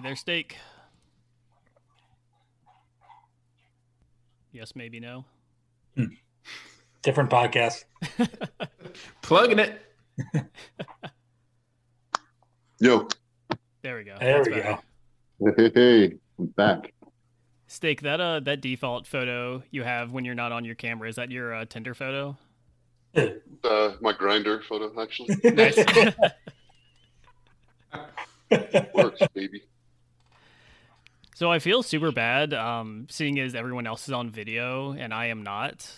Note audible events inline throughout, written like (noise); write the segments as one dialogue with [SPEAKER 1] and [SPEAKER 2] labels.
[SPEAKER 1] You there, Steak? Yes, maybe no.
[SPEAKER 2] Different podcast. (laughs)
[SPEAKER 3] Plugging it. (laughs)
[SPEAKER 4] Yo.
[SPEAKER 1] There we go.
[SPEAKER 2] There
[SPEAKER 1] That's
[SPEAKER 2] we
[SPEAKER 1] better.
[SPEAKER 2] go.
[SPEAKER 4] Hey, hey, hey, I'm back.
[SPEAKER 1] Steak, that uh that default photo you have when you're not on your camera, is that your uh, Tinder photo?
[SPEAKER 4] Uh, my Grindr photo actually (laughs)
[SPEAKER 1] Nice.
[SPEAKER 4] works, baby.
[SPEAKER 1] So I feel super bad um seeing as everyone else is on video and I am not.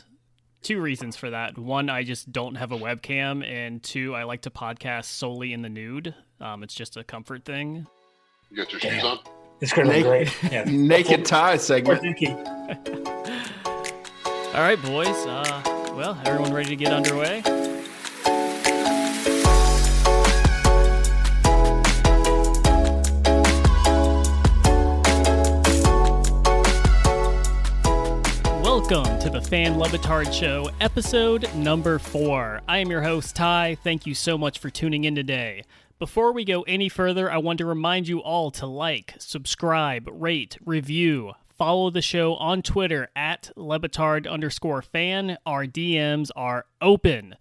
[SPEAKER 1] Two reasons for that. One, I just don't have a webcam, and two, I like to podcast solely in the nude. Um, it's just a comfort thing.
[SPEAKER 4] You got your shoes on?
[SPEAKER 2] It's gonna be great. (laughs) Yeah.
[SPEAKER 3] Naked tie
[SPEAKER 2] Or
[SPEAKER 3] segment.
[SPEAKER 2] Dookie. (laughs)
[SPEAKER 1] All right, boys. Uh, well, everyone ready to get underway? Welcome to the Fan Le Batard Show, episode number four. I am your host, Ty. Thank you so much for tuning in today. Before we go any further, I want to remind you all to like, subscribe, rate, review, follow the show on Twitter at LeBatard underscore fan. Our DMs are open.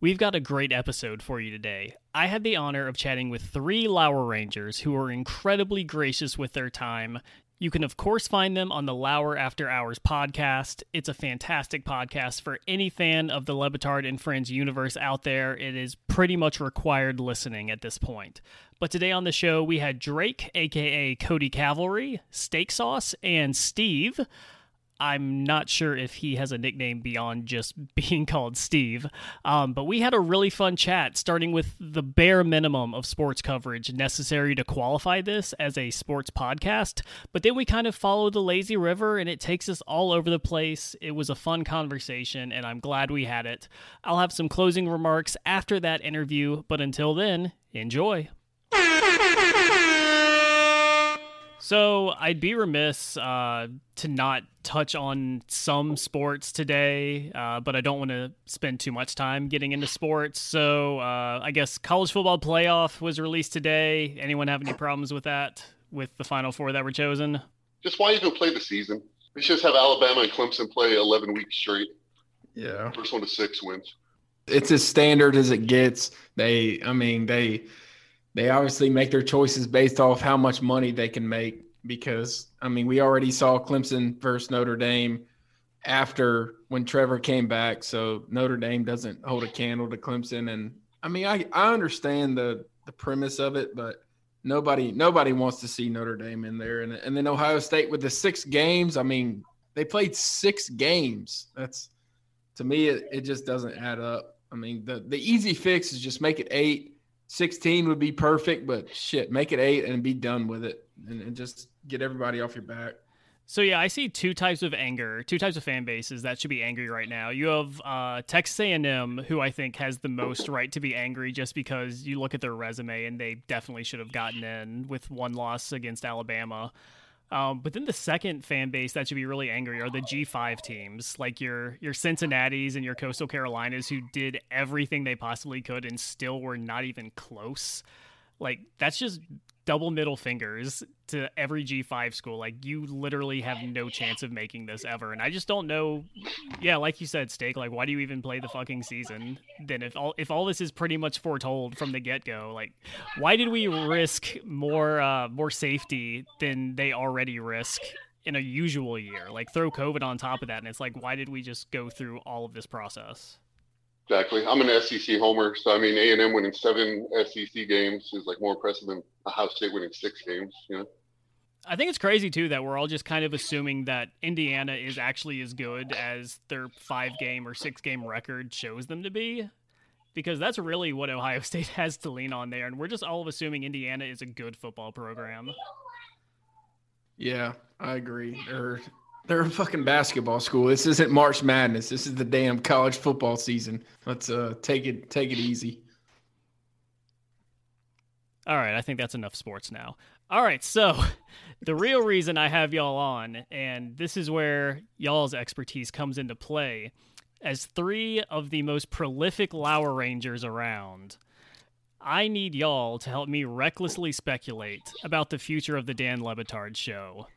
[SPEAKER 1] We've got a great episode for you today. I had the honor of chatting with three Lour Rangers who were incredibly gracious with their time. You can, of course, find them on the Lour After Hours podcast. It's a fantastic podcast for any fan of the Le Batard and Friends universe out there. It is pretty much required listening at this point. But today on the show, we had Drake, aka Cote Cavalry, Steak Sauce, and Steve. I'm not sure if he has a nickname beyond just (laughs) being called Steve. Um, but we had a really fun chat, starting with the bare minimum of sports coverage necessary to qualify this as a sports podcast. But then we kind of follow the lazy river and it takes us all over the place. It was a fun conversation and I'm glad we had it. I'll have some closing remarks after that interview, but until then, enjoy. So I'd be remiss uh, to not touch on some sports today, uh, but I don't want to spend too much time getting into sports. So uh, I guess college football playoff was released today. Anyone have any problems with that? With the final four that were chosen?
[SPEAKER 4] Just why even play the season? We should just have Alabama and Clemson play 11 weeks straight.
[SPEAKER 3] Yeah.
[SPEAKER 4] First one to six wins.
[SPEAKER 3] It's as standard as it gets. They, I mean, they, they obviously make their choices based off how much money they can make. Because I mean, we already saw Clemson versus Notre Dame after when Trevor came back. So Notre Dame doesn't hold a candle to Clemson. And I mean, I, I understand the the premise of it, but nobody nobody wants to see Notre Dame in there. And and then Ohio State with the six games. I mean, they played six games. That's to me, it, it just doesn't add up. I mean, the, the easy fix is just make it eight. 16 would be perfect, but shit, make it eight and be done with it and, and just get everybody off your back.
[SPEAKER 1] So yeah, I see two types of anger, two types of fan bases that should be angry right now. You have uh, Texas A&M, who I think has the most right to be angry, just because you look at their resume and they definitely should have gotten in with one loss against Alabama. Um, but then the second fan base that should be really angry are the G5 teams, like your your Cincinnati's and your Coastal Carolinas, who did everything they possibly could and still were not even close. Like that's just double middle fingers to every G5 school. Like you literally have no (laughs) chance of making this ever. And I just don't know. Yeah, like you said, Steak. Like, why do you even play the fucking season? Then if all if all this is pretty much foretold from the get go, like, why did we risk more uh, more safety than they already risk? In a usual year, like throw COVID on top of that, and it's like, why did we just go through all of this process?
[SPEAKER 4] Exactly. I'm an SEC homer, so I mean A&M winning seven SEC games is like more impressive than Ohio State winning six games. You know.
[SPEAKER 1] I think it's crazy too that we're all just kind of assuming that Indiana is actually as good as their five game or six game record shows them to be. Because that's really what Ohio (laughs) State has to lean on there. And we're just all of assuming Indiana is a good football program.
[SPEAKER 3] Yeah, I agree. They're they're a fucking basketball school. This isn't March Madness. This is the damn college football season. Let's uh take it take it easy.
[SPEAKER 1] All right, I think that's enough sports now. All right, so the real reason I have y'all on, and this is where y'all's expertise comes into play, as three of the most prolific Lour Rangers around. I need y'all to help me recklessly speculate about the future of the Dan Le Batard show.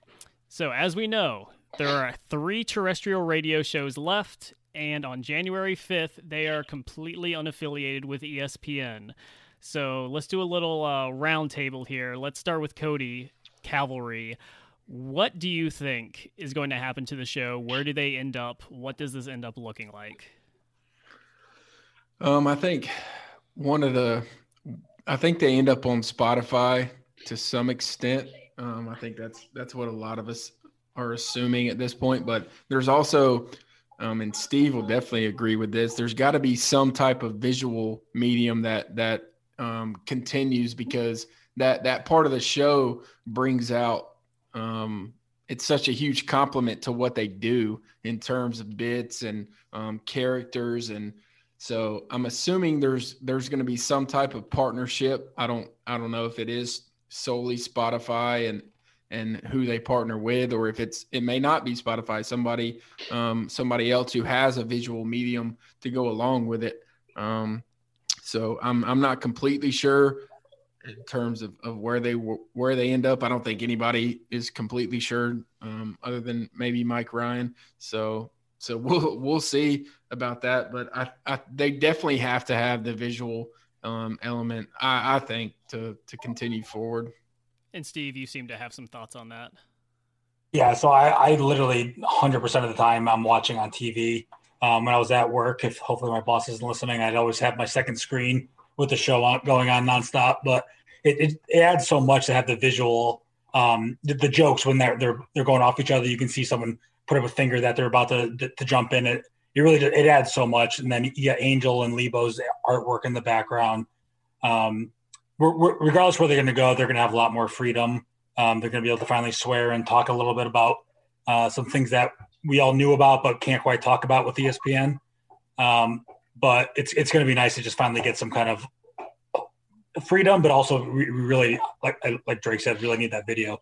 [SPEAKER 1] So, as we know, there are three terrestrial radio shows left, and on January 5th, they are completely unaffiliated with ESPN. So, let's do a little uh, roundtable here. Let's start with Cote Cavalry. What do you think is going to happen to the show? Where do they end up? What does this end up looking like?
[SPEAKER 3] Um, I think one of the, I think they end up on Spotify to some extent. Um, I think that's that's what a lot of us are assuming at this point. But there's also, um, and Steve will definitely agree with this. There's got to be some type of visual medium that that um, continues because that that part of the show brings out. Um, it's such a huge compliment to what they do in terms of bits and um, characters and so I'm assuming there's there's going to be some type of partnership. I don't I don't know if it is solely Spotify and and who they partner with, or if it's it may not be Spotify. Somebody um, somebody else who has a visual medium to go along with it. Um, so I'm I'm not completely sure in terms of, of where they where they end up. I don't think anybody is completely sure, um, other than maybe Mike Ryan. So so we'll we'll see about that. But I, I they definitely have to have the visual um, element. I, I think to to continue forward.
[SPEAKER 1] And Steve, you seem to have some thoughts on that.
[SPEAKER 2] Yeah, so I, I literally 100% of the time I'm watching on TV. Um, when I was at work, if hopefully my boss isn't listening, I'd always have my second screen with the show on, going on nonstop. But it, it, it adds so much to have the visual, um, the, the, jokes when they're they're they're going off each other. You can see someone put up a finger that they're about to to, jump in. It it really it adds so much. And then got Angel and Lebo's artwork in the background. Um, regardless where they're going to go, they're going to have a lot more freedom. Um, they're going to be able to finally swear and talk a little bit about uh, some things that we all knew about but can't quite talk about with ESPN. Um, but it's it's going to be nice to just finally get some kind of freedom, but also really like like Drake said, really need that video.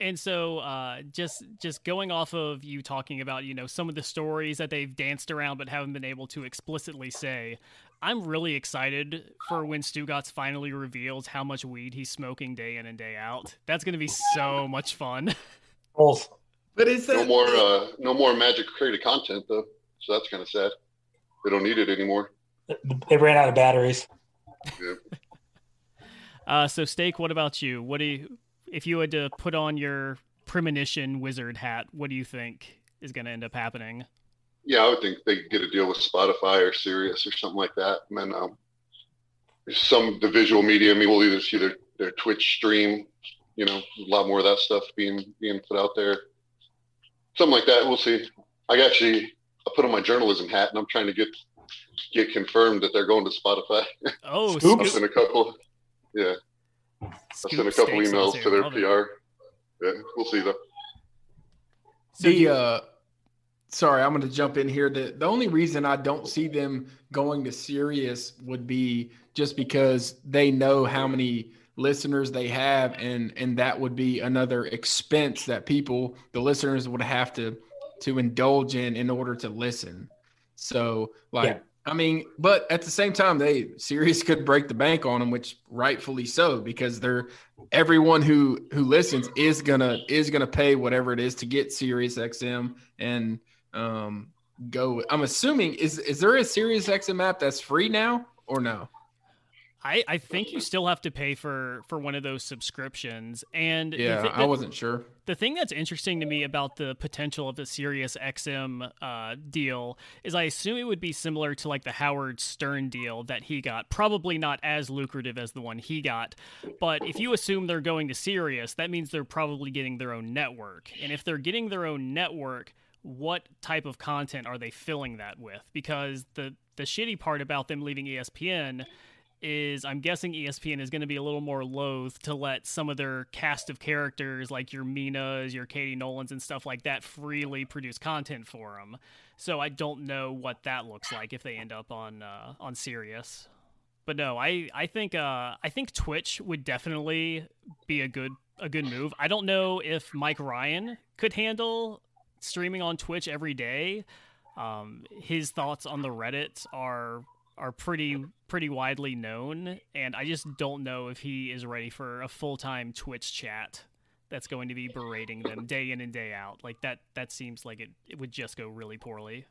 [SPEAKER 1] And so, uh, just just going off of you talking about, you know, some of the stories that they've danced around but haven't been able to explicitly say, I'm really excited for when Stugotz finally reveals how much weed he's smoking day in and day out. That's going to be so much fun. (laughs)
[SPEAKER 2] Both.
[SPEAKER 3] But is that
[SPEAKER 4] no more uh, no more magic created content though? So that's kind of sad. They don't need it anymore.
[SPEAKER 2] They ran out of batteries.
[SPEAKER 4] Yeah. (laughs)
[SPEAKER 1] uh, so, Steak, what about you? What do you? if you had to put on your premonition wizard hat, what do you think is going to end up happening?
[SPEAKER 4] Yeah, I would think they get a deal with Spotify or Sirius or something like that, and then um, some the visual media. I mean, we'll either see their, their Twitch stream, you know, a lot more of that stuff being being put out there, something like that. We'll see. I actually I put on my journalism hat, and I'm trying to get get confirmed that they're going to Spotify. (laughs)
[SPEAKER 1] Oh,
[SPEAKER 2] Scoops.
[SPEAKER 4] in a couple. Yeah. I've sent a couple emails to their PR. Yeah, we'll see though.
[SPEAKER 3] the uh, sorry, I'm going to jump in here. The the only reason I don't see them going to Sirius would be just because they know how many listeners they have, and and that would be another expense that people, the listeners, would have to to indulge in in order to listen. So like. Yeah I mean, but at the same time, they Sirius could break the bank on them, which rightfully so, because they're everyone who who listens is gonna is gonna pay whatever it is to get Sirius XM and um go. I'm assuming is is there a Sirius XM app that's free now or no?
[SPEAKER 1] I, I think you still have to pay for for one of those subscriptions and
[SPEAKER 3] yeah
[SPEAKER 1] th-
[SPEAKER 3] i wasn't sure
[SPEAKER 1] the thing that's interesting to me about the potential of the sirius xm uh, deal is i assume it would be similar to like the howard stern deal that he got probably not as lucrative as the one he got but if you assume they're going to sirius that means they're probably getting their own network and if they're getting their own network what type of content are they filling that with because the the shitty part about them leaving espn is I'm guessing ESPN is going to be a little more loath to let some of their cast of characters like your Minas, your Katie Nolans, and stuff like that freely produce content for them. So I don't know what that looks like if they end up on uh, on Sirius. But no, I I think uh, I think Twitch would definitely be a good a good move. I don't know if Mike Ryan could handle streaming on Twitch every day. Um, his thoughts on the Reddit are are pretty pretty widely known, and I just don't know if he is ready for a full time Twitch chat that's going to be berating them day in and day out. Like that that seems like it, it would just go really poorly.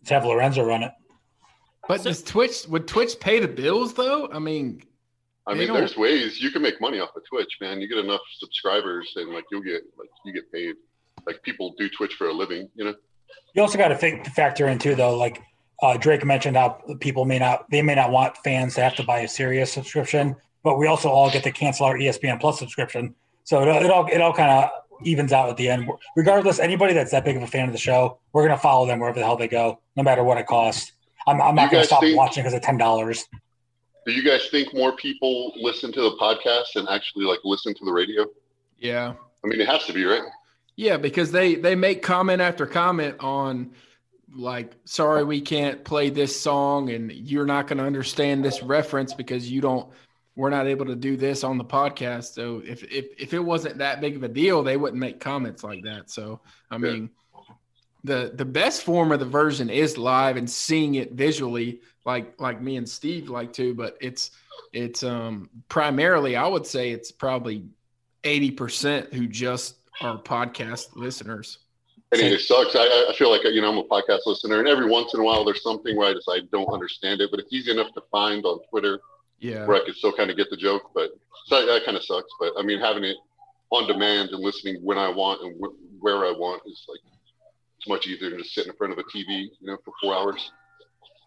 [SPEAKER 2] Let's have Lorenzo run it.
[SPEAKER 3] But
[SPEAKER 1] So-
[SPEAKER 3] does Twitch would Twitch pay the bills though? I mean,
[SPEAKER 4] I mean, there's ways you can make money off of Twitch, man. You get enough subscribers, and like you'll get like you get paid. Like people do Twitch for a living, you know.
[SPEAKER 2] You also got to think, factor in too, though. Like uh, Drake mentioned, how people may not they may not want fans to have to buy a Sirius subscription, but we also all get to cancel our ESPN Plus subscription. So it, it all it all kind of evens out at the end. Regardless, anybody that's that big of a fan of the show, we're gonna follow them wherever the hell they go, no matter what it costs. I'm, I'm not gonna stop
[SPEAKER 4] think-
[SPEAKER 2] watching because of ten dollars.
[SPEAKER 4] Do you guys think more people listen to the podcast and actually like listen to the radio?
[SPEAKER 3] yeah.
[SPEAKER 4] I mean, it has to be, right?
[SPEAKER 3] Yeah, because they they make comment after comment on like sorry we can't play this song and you're not going to understand this reference because you don't we're not able to do this on the podcast. So if if if it wasn't that big of a deal, they wouldn't make comments like that. So I mean the the best form of the version is live and seeing it visually like like me and Steve like to, but it's it's um primarily I would say it's probably 80% who just are podcast listeners.
[SPEAKER 4] And it sucks. I, I feel like you know I'm a podcast listener, and every once in a while there's something where I just I don't understand it, but it's easy enough to find on Twitter
[SPEAKER 3] Yeah.
[SPEAKER 4] where I can still kind of get the joke. But so that kind of sucks. But I mean, having it on demand and listening when I want and wh- where I want is like it's much easier than just sitting in front of a TV, you know, for four hours.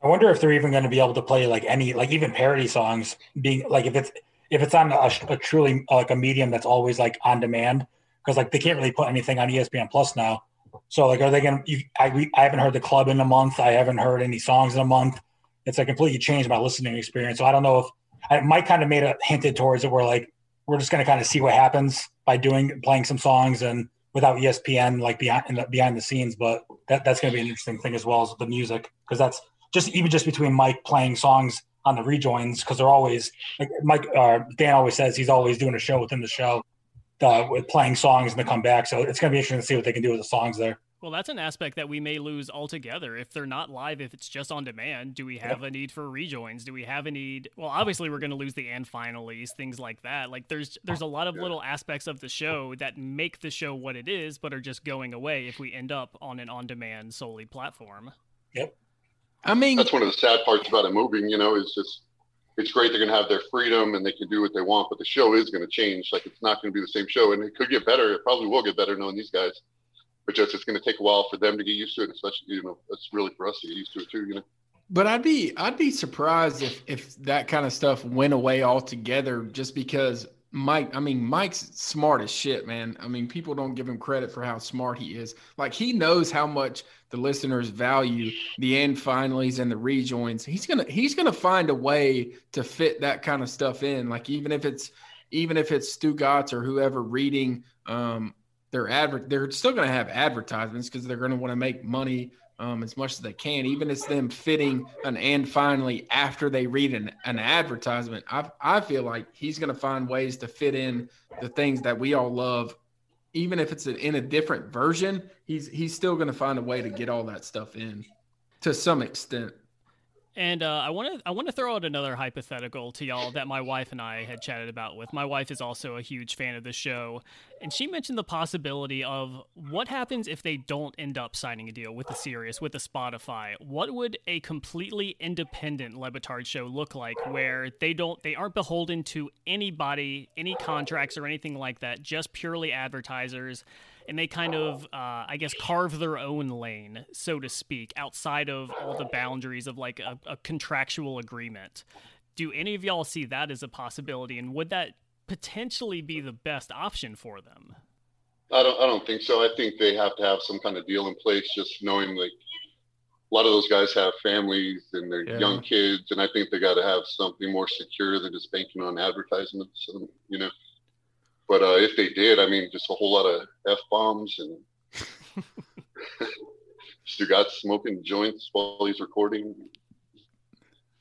[SPEAKER 2] I wonder if they're even going to be able to play like any like even parody songs being like if it's if it's on a, a truly like a medium that's always like on demand because like they can't really put anything on ESPN Plus now. So like are they going to? I we, I haven't heard the club in a month. I haven't heard any songs in a month. It's like completely changed my listening experience. So I don't know if Mike kind of made a hinted towards it where like we're just to kind of see what happens by doing playing some songs and without ESPN like behind the, behind the scenes. But that that's to be an interesting thing as well as the music because that's just even just between Mike playing songs on the rejoins because they're always like Mike uh, Dan always says he's always doing a show within the show uh, with playing songs and they come back. So it's going to be interesting to see what they can do with the songs there.
[SPEAKER 1] Well, that's an aspect that we may lose altogether if they're not live. If it's just on demand, do we have a need for rejoins? Do we have a need? Well, obviously, we're going to lose the and finalies, things like that. Like there's there's a lot of little aspects of the show that make the show what it is, but are just going away if we end up on an on-demand solely platform. Yep.
[SPEAKER 3] I mean,
[SPEAKER 4] That's one of the sad parts about it moving. You know, is just it's great they're going to have their freedom and they can do what they want, but the show is going to change. Like it's not going to be the same show, and it could get better. It probably will get better knowing these guys. But just it's going to take a while for them to get used to it, especially you know it's really for us to get used to it too. You know.
[SPEAKER 3] but I'd be I'd be surprised if if that kind of stuff went away altogether just because Mike, I mean, Mike's smart as shit, man. I mean, people don't give him credit for how smart he is. Like he knows how much the listeners value the end finalies and the rejoins. He's gonna he's gonna find a way to fit that kind of stuff in. Like even if it's even if it's Stugotz or whoever reading um their advert, they're still gonna have advertisements because they're gonna want to make money um, as much as they can, even it's them fitting an and finally after they read an, an advertisement. I, I feel like he's going to find ways to fit in the things that we all love, even if it's in a different version. He's he's still going to find a way to get all that stuff in to some extent.
[SPEAKER 1] And uh, I want to I want to throw out another hypothetical to y'all that my wife and I had chatted about with. My wife is also a huge fan of the show, and she mentioned the possibility of what happens if they don't end up signing a deal with the Sirius, with the Spotify. What would a completely independent Le Batard show look like, where they don't they aren't beholden to anybody, any contracts or anything like that, just purely advertisers and they kind of, uh, I guess, carve their own lane, so to speak, outside of all the boundaries of like a, a contractual agreement. Do any of y'all see that as a possibility, and would that potentially be the best option for them?
[SPEAKER 4] I don't. I don't think so. I think they have to have some kind of deal in place. Just knowing like a lot of those guys have families and they're
[SPEAKER 3] Yeah.
[SPEAKER 4] young kids, and I think they got to have something more secure than just banking on advertisements. um, You know. But uh, if they did, I mean, just a whole lot of f bombs and (laughs) Stugotz smoking joints while he's recording.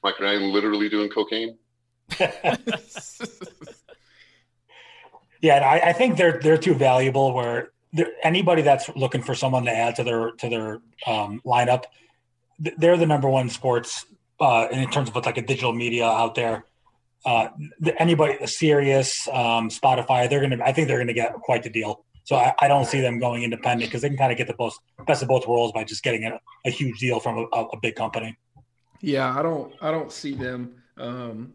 [SPEAKER 4] Mike Ryan literally doing cocaine. (laughs)
[SPEAKER 2] Yeah, and I, I think they're they're too valuable. Where anybody that's looking for someone to add to their to their um, lineup, they're the number one sports uh, in terms of what's like a digital media out there. Uh, anybody, Sirius, um, Spotify, they're gonna. I think they're gonna get quite the deal. So I, I don't see them going independent because they can kind of get the most best of both worlds by just getting a, a huge deal from a, a, big company.
[SPEAKER 3] Yeah, I don't. I don't see them um,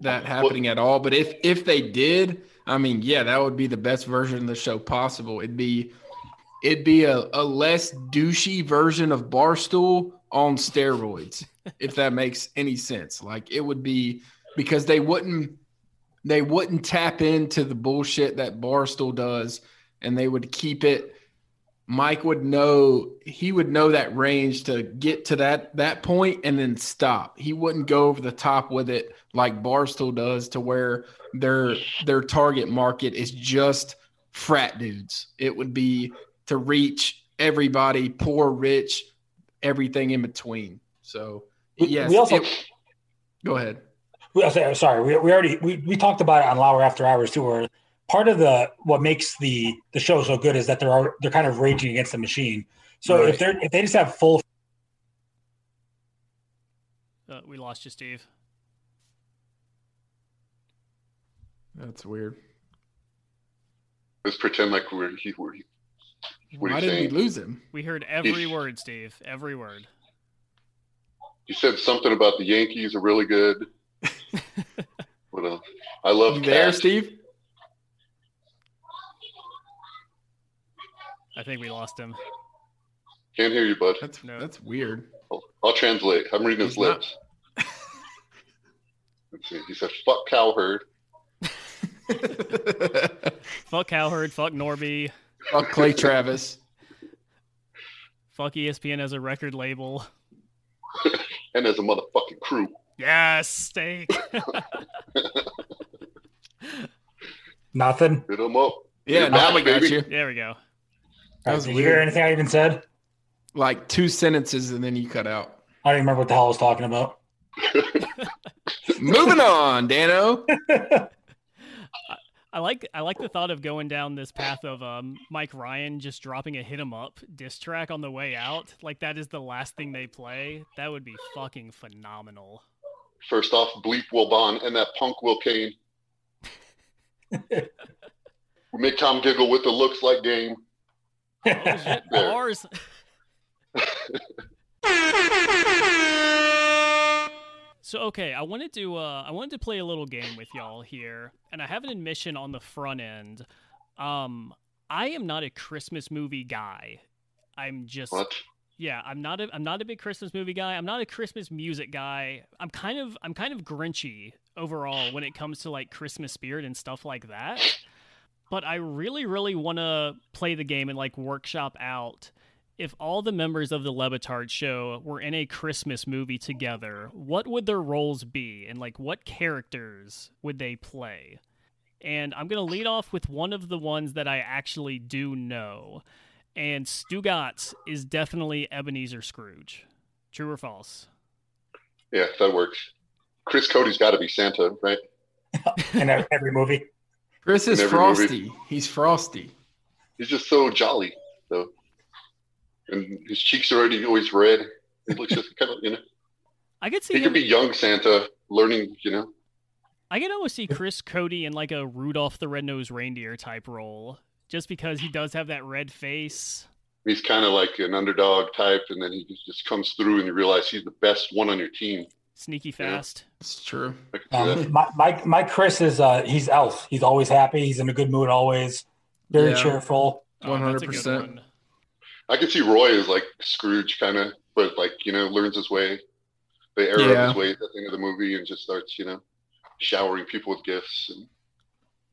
[SPEAKER 3] that happening at all. But if if they did, I mean, yeah, that would be the best version of the show possible. It'd be it'd be a, a less douchey version of Barstool on steroids, if that makes any sense. Like it would be because they wouldn't they wouldn't tap into the bullshit that Barstool does and they would keep it Mike would know he would know that range to get to that that point and then stop. He wouldn't go over the top with it like Barstool does to where their their target market is just frat dudes. It would be to reach everybody, poor, rich, everything in between. So yes,
[SPEAKER 2] also
[SPEAKER 3] it, go ahead.
[SPEAKER 2] We, sorry, we, we already we, we talked about it on Lour After Hours too, where part of the what makes the the show so good is that they're they're kind of raging against the machine. So right. if they're if they just have full,
[SPEAKER 1] uh, we lost you, Steve.
[SPEAKER 3] That's weird.
[SPEAKER 4] Let's pretend like we're he, we're.
[SPEAKER 3] What Why did saying? we lose him?
[SPEAKER 1] We heard every word, Steve. Every word.
[SPEAKER 4] You said something about the Yankees are really good. What else? I love
[SPEAKER 3] you there, Steve.
[SPEAKER 1] I think we lost him.
[SPEAKER 4] Can't hear you, bud.
[SPEAKER 3] That's no. that's weird.
[SPEAKER 4] I'll, I'll translate. I'm reading his He's lips. Not... Let's see. He said, "Fuck Cowherd." (laughs)
[SPEAKER 1] fuck Cowherd. Fuck Norby.
[SPEAKER 3] Fuck Clay Travis.
[SPEAKER 1] fuck ESPN as a record label. (laughs)
[SPEAKER 4] and as a motherfucking crew.
[SPEAKER 1] Yes, steak. (laughs)
[SPEAKER 2] Nothing.
[SPEAKER 4] Hit him up.
[SPEAKER 3] Yeah, now we got you.
[SPEAKER 1] There we go.
[SPEAKER 2] That was Did weird. you hear anything I even said?
[SPEAKER 3] Like two sentences and then you cut out.
[SPEAKER 2] I don't even remember what the hell I was talking about.
[SPEAKER 3] Moving on, Dano. (laughs)
[SPEAKER 1] I like I like the thought of going down this path of um, Mike Ryan just dropping a hit 'em up diss track on the way out. Like that is the last thing they play. That would be fucking phenomenal.
[SPEAKER 4] First off, bleep Will Bond and that punk Will Cain. We (laughs) make Tom giggle with the looks like game.
[SPEAKER 1] Oh, shit, bars. so okay, I wanted to uh, I wanted to play a little game with y'all here, and I have an admission on the front end. Um, I am not a Christmas movie guy. I'm just
[SPEAKER 4] what?
[SPEAKER 1] Yeah, I'm not a I'm not a big Christmas movie guy. I'm not a Christmas music guy. I'm kind of I'm kind of grinchy overall when it comes to like Christmas spirit and stuff like that but I really, really want to play the game and like workshop out if all the members of the Le Batard show were in a Christmas movie together, what would their roles be and like what characters would they play? And I'm going to lead off with one of the ones that I actually do know. And Stugotz is definitely Ebenezer Scrooge. True or false?
[SPEAKER 4] Yeah, that works. Chris Cote's got to be Santa, right? (laughs)
[SPEAKER 2] in every movie.
[SPEAKER 3] Chris is frosty. Movie. He's frosty.
[SPEAKER 4] He's just so jolly, though. And his cheeks are already always red. He looks just kind of, you know. (laughs)
[SPEAKER 1] I could see.
[SPEAKER 4] He him... could be young Santa learning, you know.
[SPEAKER 1] I could almost see Chris Cote in like a Rudolph the Red-Nosed Reindeer type role, just because he does have that red face.
[SPEAKER 4] He's kind of like an underdog type, and then he just comes through, and you realize he's the best one on your team
[SPEAKER 1] sneaky fast.
[SPEAKER 3] Yeah. It's true.
[SPEAKER 2] Um, my, my my Chris is uh he's elf. He's always happy. He's in a good mood always. Very yeah. cheerful.
[SPEAKER 3] Oh, one hundred percent.
[SPEAKER 4] I can see Roy as like Scrooge kind of, but like you know learns his way, the error yeah. of his way at the end of the movie, and just starts you know showering people with gifts. And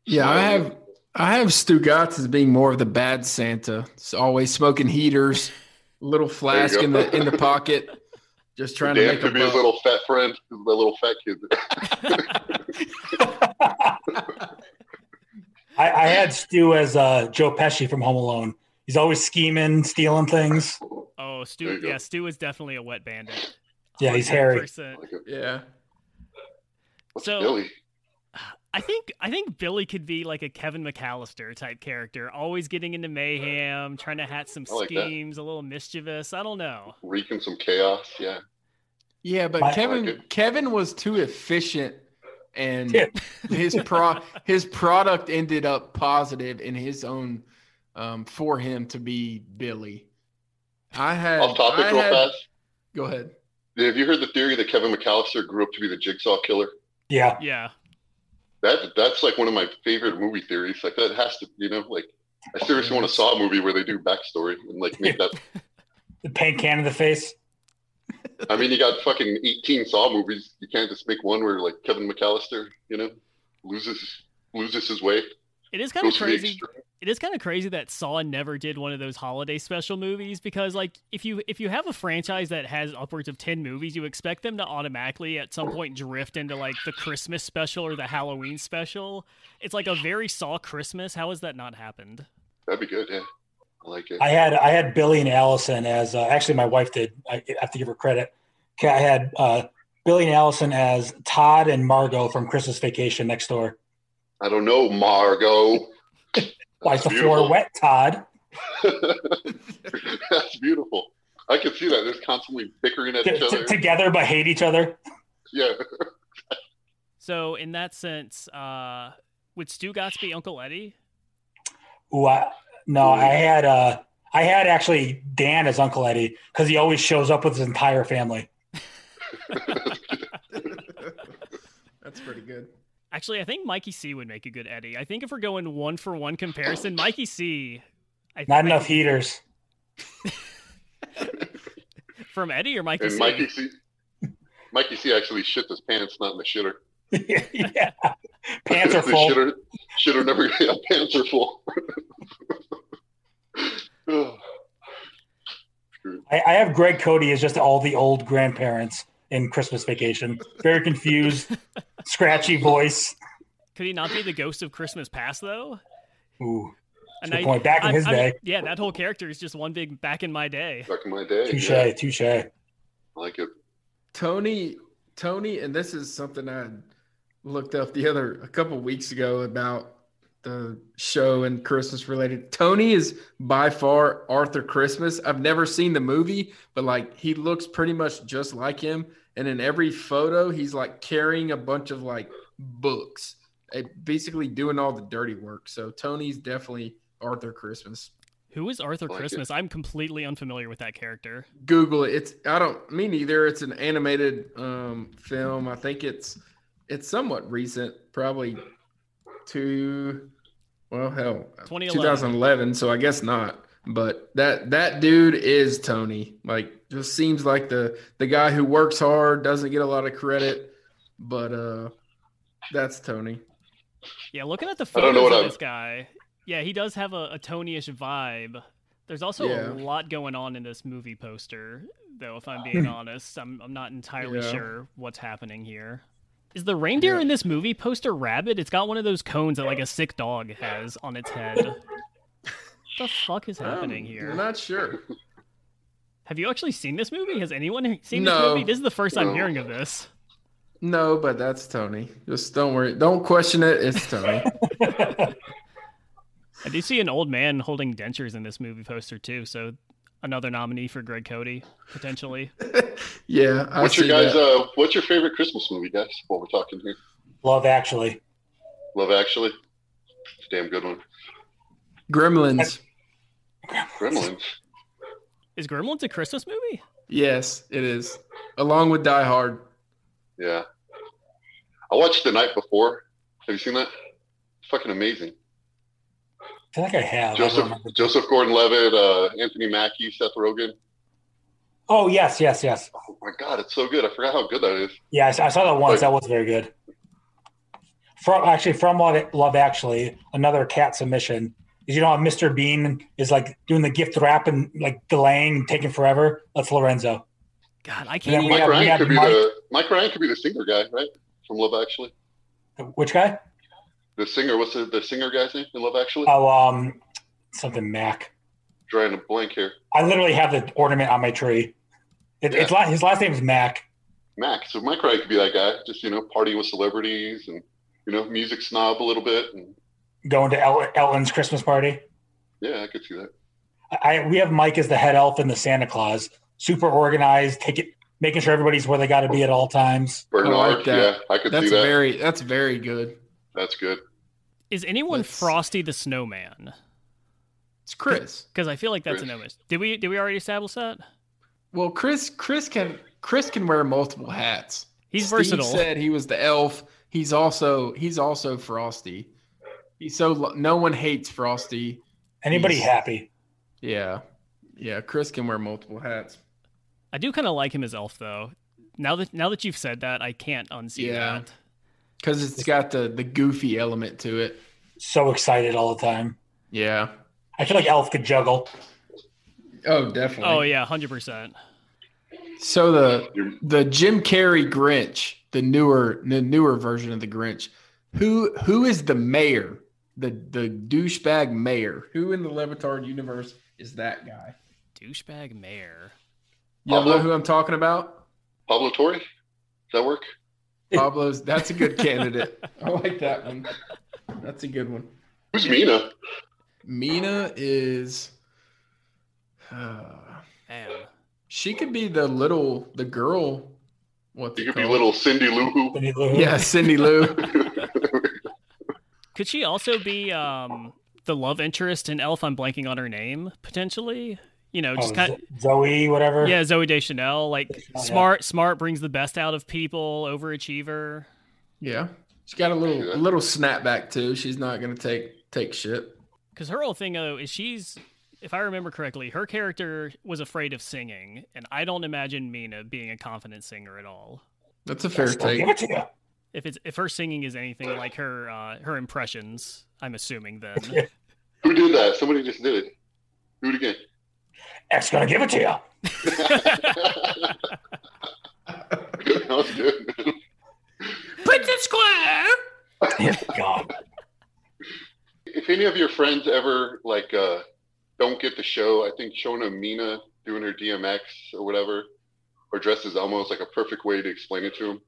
[SPEAKER 3] yeah, I have I have Stugotz as being more of the bad Santa. It's always smoking heaters, little flask in the in the pocket. Just trying Dan to make
[SPEAKER 4] could be his little fat friend, his little fat kid. (laughs)
[SPEAKER 2] I, I, had Stu as uh, Joe Pesci from Home Alone. He's always scheming, stealing things.
[SPEAKER 1] Oh, Stu! Yeah, Stu is definitely a wet bandit.
[SPEAKER 2] Yeah, he's hairy.
[SPEAKER 3] Yeah.
[SPEAKER 4] What's
[SPEAKER 1] so,
[SPEAKER 4] Billy?
[SPEAKER 1] I think I think Billy could be like a Kevin McCallister type character, always getting into mayhem, trying to hat some like schemes, that. a little mischievous. I don't know.
[SPEAKER 4] Wreaking some chaos, yeah.
[SPEAKER 3] Yeah, but
[SPEAKER 2] My-
[SPEAKER 3] Kevin
[SPEAKER 4] like.
[SPEAKER 3] Kevin was too efficient and
[SPEAKER 2] Yeah.
[SPEAKER 3] his pro his product ended up positive in his own um, for him to be Billy. I had
[SPEAKER 4] Off topic,
[SPEAKER 3] I
[SPEAKER 4] real
[SPEAKER 3] had-
[SPEAKER 4] fast.
[SPEAKER 3] Go ahead.
[SPEAKER 4] Have you heard the theory that Kevin McCallister grew up to be the Jigsaw killer?
[SPEAKER 2] Yeah.
[SPEAKER 1] Yeah.
[SPEAKER 4] That that's like one of my favorite movie theories. Like that has to, you know, like I seriously want a Saw movie where they do backstory and like make that. (laughs)
[SPEAKER 2] The paint can in the face.
[SPEAKER 4] I mean, you got fucking eighteen Saw movies. You can't just make one where like Kevin McCallister, you know, loses loses his way.
[SPEAKER 1] It is kind of
[SPEAKER 4] Goes to the
[SPEAKER 1] crazy. It is kind of crazy that Saw never did one of those holiday special movies because like if you if you have a franchise that has upwards of 10 movies, you expect them to automatically at some point drift into like the Christmas special or the Halloween special. It's like a very Saw Christmas. How has that not happened?
[SPEAKER 4] That'd be good. Yeah, I like it.
[SPEAKER 2] I had I had Billy and Allison as uh, actually my wife did. I have to give her credit. I had uh, Billy and Allison as Todd and Margo from Christmas Vacation next door.
[SPEAKER 4] I don't know, Margo.
[SPEAKER 2] Why is the
[SPEAKER 4] That's
[SPEAKER 2] floor wet, Todd? (laughs)
[SPEAKER 4] That's beautiful. I can see that. They're constantly bickering at
[SPEAKER 2] T-
[SPEAKER 4] each
[SPEAKER 2] t-
[SPEAKER 4] other.
[SPEAKER 2] together but hate each other.
[SPEAKER 4] Yeah. (laughs)
[SPEAKER 1] So in that sense, uh would Stugotz be Uncle Eddie?
[SPEAKER 2] Ooh, I, no, I had uh, I had actually Dan as Uncle Eddie because he always shows up with his entire family. (laughs)
[SPEAKER 3] That's pretty good.
[SPEAKER 1] Actually, I think Mikey C would make a good Eddie. I think if we're going one for one comparison, Mikey C I
[SPEAKER 2] Not
[SPEAKER 1] I-
[SPEAKER 2] enough heaters. (laughs)
[SPEAKER 1] from Eddie or Mikey
[SPEAKER 4] And
[SPEAKER 1] C.
[SPEAKER 4] Mikey C. Mikey C actually shit his pants, not in the shitter. (laughs) (laughs)
[SPEAKER 2] yeah, pants are full.
[SPEAKER 4] Shitter, shitter never. Yeah, pants are full.
[SPEAKER 2] I, I have Greg Cote as just all the old grandparents in Christmas Vacation. Very confused, (laughs) scratchy voice.
[SPEAKER 1] Could he not be the ghost of Christmas Past though?
[SPEAKER 2] Ooh,
[SPEAKER 1] And
[SPEAKER 2] good point. Back in his day.
[SPEAKER 1] yeah, that whole character is just one big back in my day.
[SPEAKER 4] Back in my day.
[SPEAKER 2] touche,
[SPEAKER 4] yeah,
[SPEAKER 2] touche.
[SPEAKER 4] I like it.
[SPEAKER 3] Tony, Tony, and this is something I looked up the other a couple weeks ago about the show and Christmas related. Tony is by far Arthur Christmas. I've never seen the movie, but like he looks pretty much just like him. And in every photo, he's like carrying a bunch of like books, eh, basically doing all the dirty work. So Tony's definitely Arthur Christmas.
[SPEAKER 1] Who is Arthur
[SPEAKER 4] Like it.
[SPEAKER 1] Christmas? I'm completely unfamiliar with that character.
[SPEAKER 3] Google it. It's I don't me neither. It's an animated um film. I think it's it's somewhat recent, probably two well hell
[SPEAKER 1] 2011.
[SPEAKER 3] 2011, so I guess not. But that that dude is Tony. Like just seems like the the guy who works hard, doesn't get a lot of credit, but uh that's Tony.
[SPEAKER 1] Yeah, looking at the
[SPEAKER 4] I don't
[SPEAKER 1] photos
[SPEAKER 4] know
[SPEAKER 1] of
[SPEAKER 4] I'm-
[SPEAKER 1] this guy, yeah, he does have a, a Tony-ish vibe. There's also
[SPEAKER 3] Yeah.
[SPEAKER 1] a lot going on in this movie poster, though. If I'm (laughs) being honest, I'm I'm not entirely
[SPEAKER 3] Yeah.
[SPEAKER 1] sure what's happening here. Is the reindeer
[SPEAKER 3] Yeah.
[SPEAKER 1] in this movie poster rabbit? It's got one of those cones that like a sick dog has on its head. (laughs) what the fuck is happening here?
[SPEAKER 3] I'm not sure.
[SPEAKER 1] Have you actually seen this movie? Has anyone seen
[SPEAKER 3] No.
[SPEAKER 1] this movie? This is the first I'm
[SPEAKER 4] No.
[SPEAKER 1] hearing of this.
[SPEAKER 3] No, but that's Tony. Just don't worry. Don't question it. It's Tony. (laughs)
[SPEAKER 1] I do see an old man holding dentures in this movie poster too, so another nominee for Greg Cote potentially. (laughs)
[SPEAKER 3] yeah. I
[SPEAKER 4] What's your
[SPEAKER 3] see
[SPEAKER 4] guys?
[SPEAKER 3] that.
[SPEAKER 4] Uh, what's your favorite Christmas movie, guys? While we're talking here,
[SPEAKER 2] Love Actually.
[SPEAKER 4] Love Actually. It's a damn good one.
[SPEAKER 3] Gremlins.
[SPEAKER 4] Gremlins.
[SPEAKER 1] Is Gremlins a Christmas movie?
[SPEAKER 3] Yes, it is. Along with Die Hard.
[SPEAKER 4] Yeah. I watched the night before. Have you seen that? It's fucking amazing.
[SPEAKER 2] I feel like I have.
[SPEAKER 4] Joseph
[SPEAKER 2] remember.
[SPEAKER 4] Joseph Gordon-Levitt, uh, Anthony Mackie, Seth Rogen.
[SPEAKER 2] Oh yes, yes, yes.
[SPEAKER 4] Oh my god, it's so good. I forgot how good that is.
[SPEAKER 2] Yeah, I saw, I saw that once.
[SPEAKER 4] Like-
[SPEAKER 2] That was very good. From actually from Love, Love Actually, another cat submission. Is you know how Mr. Bean is like doing the gift wrap and like delaying, taking forever. That's Lorenzo.
[SPEAKER 1] God, I can't
[SPEAKER 2] we.
[SPEAKER 4] Mike
[SPEAKER 2] have-
[SPEAKER 4] Ryan could be
[SPEAKER 2] Mike-
[SPEAKER 4] the Mike Ryan could be the singer guy, right? From Love Actually.
[SPEAKER 2] Which guy?
[SPEAKER 4] The singer, what's the, the singer guy's name in Love Actually?
[SPEAKER 2] Oh, um, something Mac.
[SPEAKER 4] Drawing a blank here.
[SPEAKER 2] I literally have the ornament on my tree. It, It's la- his last name is Mac.
[SPEAKER 4] Mac. So Mike Ryan could be that guy. Just you know, partying with celebrities and you know, music snob a little bit. And
[SPEAKER 2] Going to El- Elton's Christmas party.
[SPEAKER 4] yeah, I could see that.
[SPEAKER 2] I we have Mike as the head elf and the Santa Claus. Super organized, take it making sure everybody's where they got to be at all times.
[SPEAKER 4] Bernard,
[SPEAKER 3] like that.
[SPEAKER 4] yeah, I could
[SPEAKER 3] That's
[SPEAKER 4] see that.
[SPEAKER 3] very that's very good.
[SPEAKER 4] That's good.
[SPEAKER 1] Is anyone
[SPEAKER 3] Let's-
[SPEAKER 1] Frosty the Snowman?
[SPEAKER 3] It's Chris.
[SPEAKER 1] Because I feel like that's a
[SPEAKER 4] Chris.
[SPEAKER 1] no miss. Did we did we already establish that?
[SPEAKER 3] Well, Chris Chris can Chris can wear multiple hats.
[SPEAKER 1] He's
[SPEAKER 3] Steve
[SPEAKER 1] versatile.
[SPEAKER 3] said he was the elf. He's also he's also Frosty. He's so lo- no one hates Frosty.
[SPEAKER 2] Anybody
[SPEAKER 3] He's-
[SPEAKER 2] happy?
[SPEAKER 3] Yeah, yeah. Chris can wear multiple hats.
[SPEAKER 1] I do kind of like him as Elf though. Now that now that you've said that, I can't unsee
[SPEAKER 3] Yeah.
[SPEAKER 1] that.
[SPEAKER 3] because it's got the the goofy element to it.
[SPEAKER 2] So excited all the time.
[SPEAKER 3] Yeah.
[SPEAKER 2] I feel like Elf could juggle.
[SPEAKER 3] Oh, definitely.
[SPEAKER 1] Oh yeah, hundred percent.
[SPEAKER 3] So the the Jim Carrey Grinch, the newer the newer version of the Grinch, who who is the mayor? The the douchebag mayor. Who in the Le Batard universe is that guy?
[SPEAKER 1] Douchebag mayor.
[SPEAKER 3] You know who I'm talking about?
[SPEAKER 4] Pablo Torre? Does that work?
[SPEAKER 3] Pablo's. That's a good (laughs) candidate. I like that one. That's a good one.
[SPEAKER 4] Who's Mina?
[SPEAKER 3] Mina is. Uh,
[SPEAKER 1] Man.
[SPEAKER 3] she could be the little the girl. What's
[SPEAKER 4] You
[SPEAKER 3] it
[SPEAKER 4] could be little Cindy Lou Who.
[SPEAKER 2] Cindy Lou
[SPEAKER 3] Yeah, Cindy Lou. (laughs)
[SPEAKER 1] Could she also be um the love interest in Elf? I'm blanking on her name potentially. You know,
[SPEAKER 2] Oh,
[SPEAKER 1] just kind.
[SPEAKER 2] of Zooey, whatever.
[SPEAKER 1] Yeah, Zooey Deschanel. Like
[SPEAKER 2] Deschanel, yeah.
[SPEAKER 1] smart, smart brings the best out of people. Overachiever.
[SPEAKER 3] Yeah, she's got a little a little snapback too. She's not gonna take take shit.
[SPEAKER 1] Because her whole thing though is she's, if I remember correctly, her character was afraid of singing, and I don't imagine Mina being a confident singer at all.
[SPEAKER 3] That's a fair
[SPEAKER 2] Yes, I'll
[SPEAKER 3] take.
[SPEAKER 2] Give it to you.
[SPEAKER 1] If it's if her singing is anything like her uh, her impressions, I'm assuming then. (laughs)
[SPEAKER 4] Who did that? Somebody just did it. Do it again.
[SPEAKER 2] X gonna give it to you. (laughs)
[SPEAKER 4] that was good.
[SPEAKER 3] Princess Square.
[SPEAKER 2] God.
[SPEAKER 4] if any of your friends ever like uh don't get the show, I think Shona Mina doing her DMX or whatever, or dressed as Elmo is like a perfect way to explain it to them.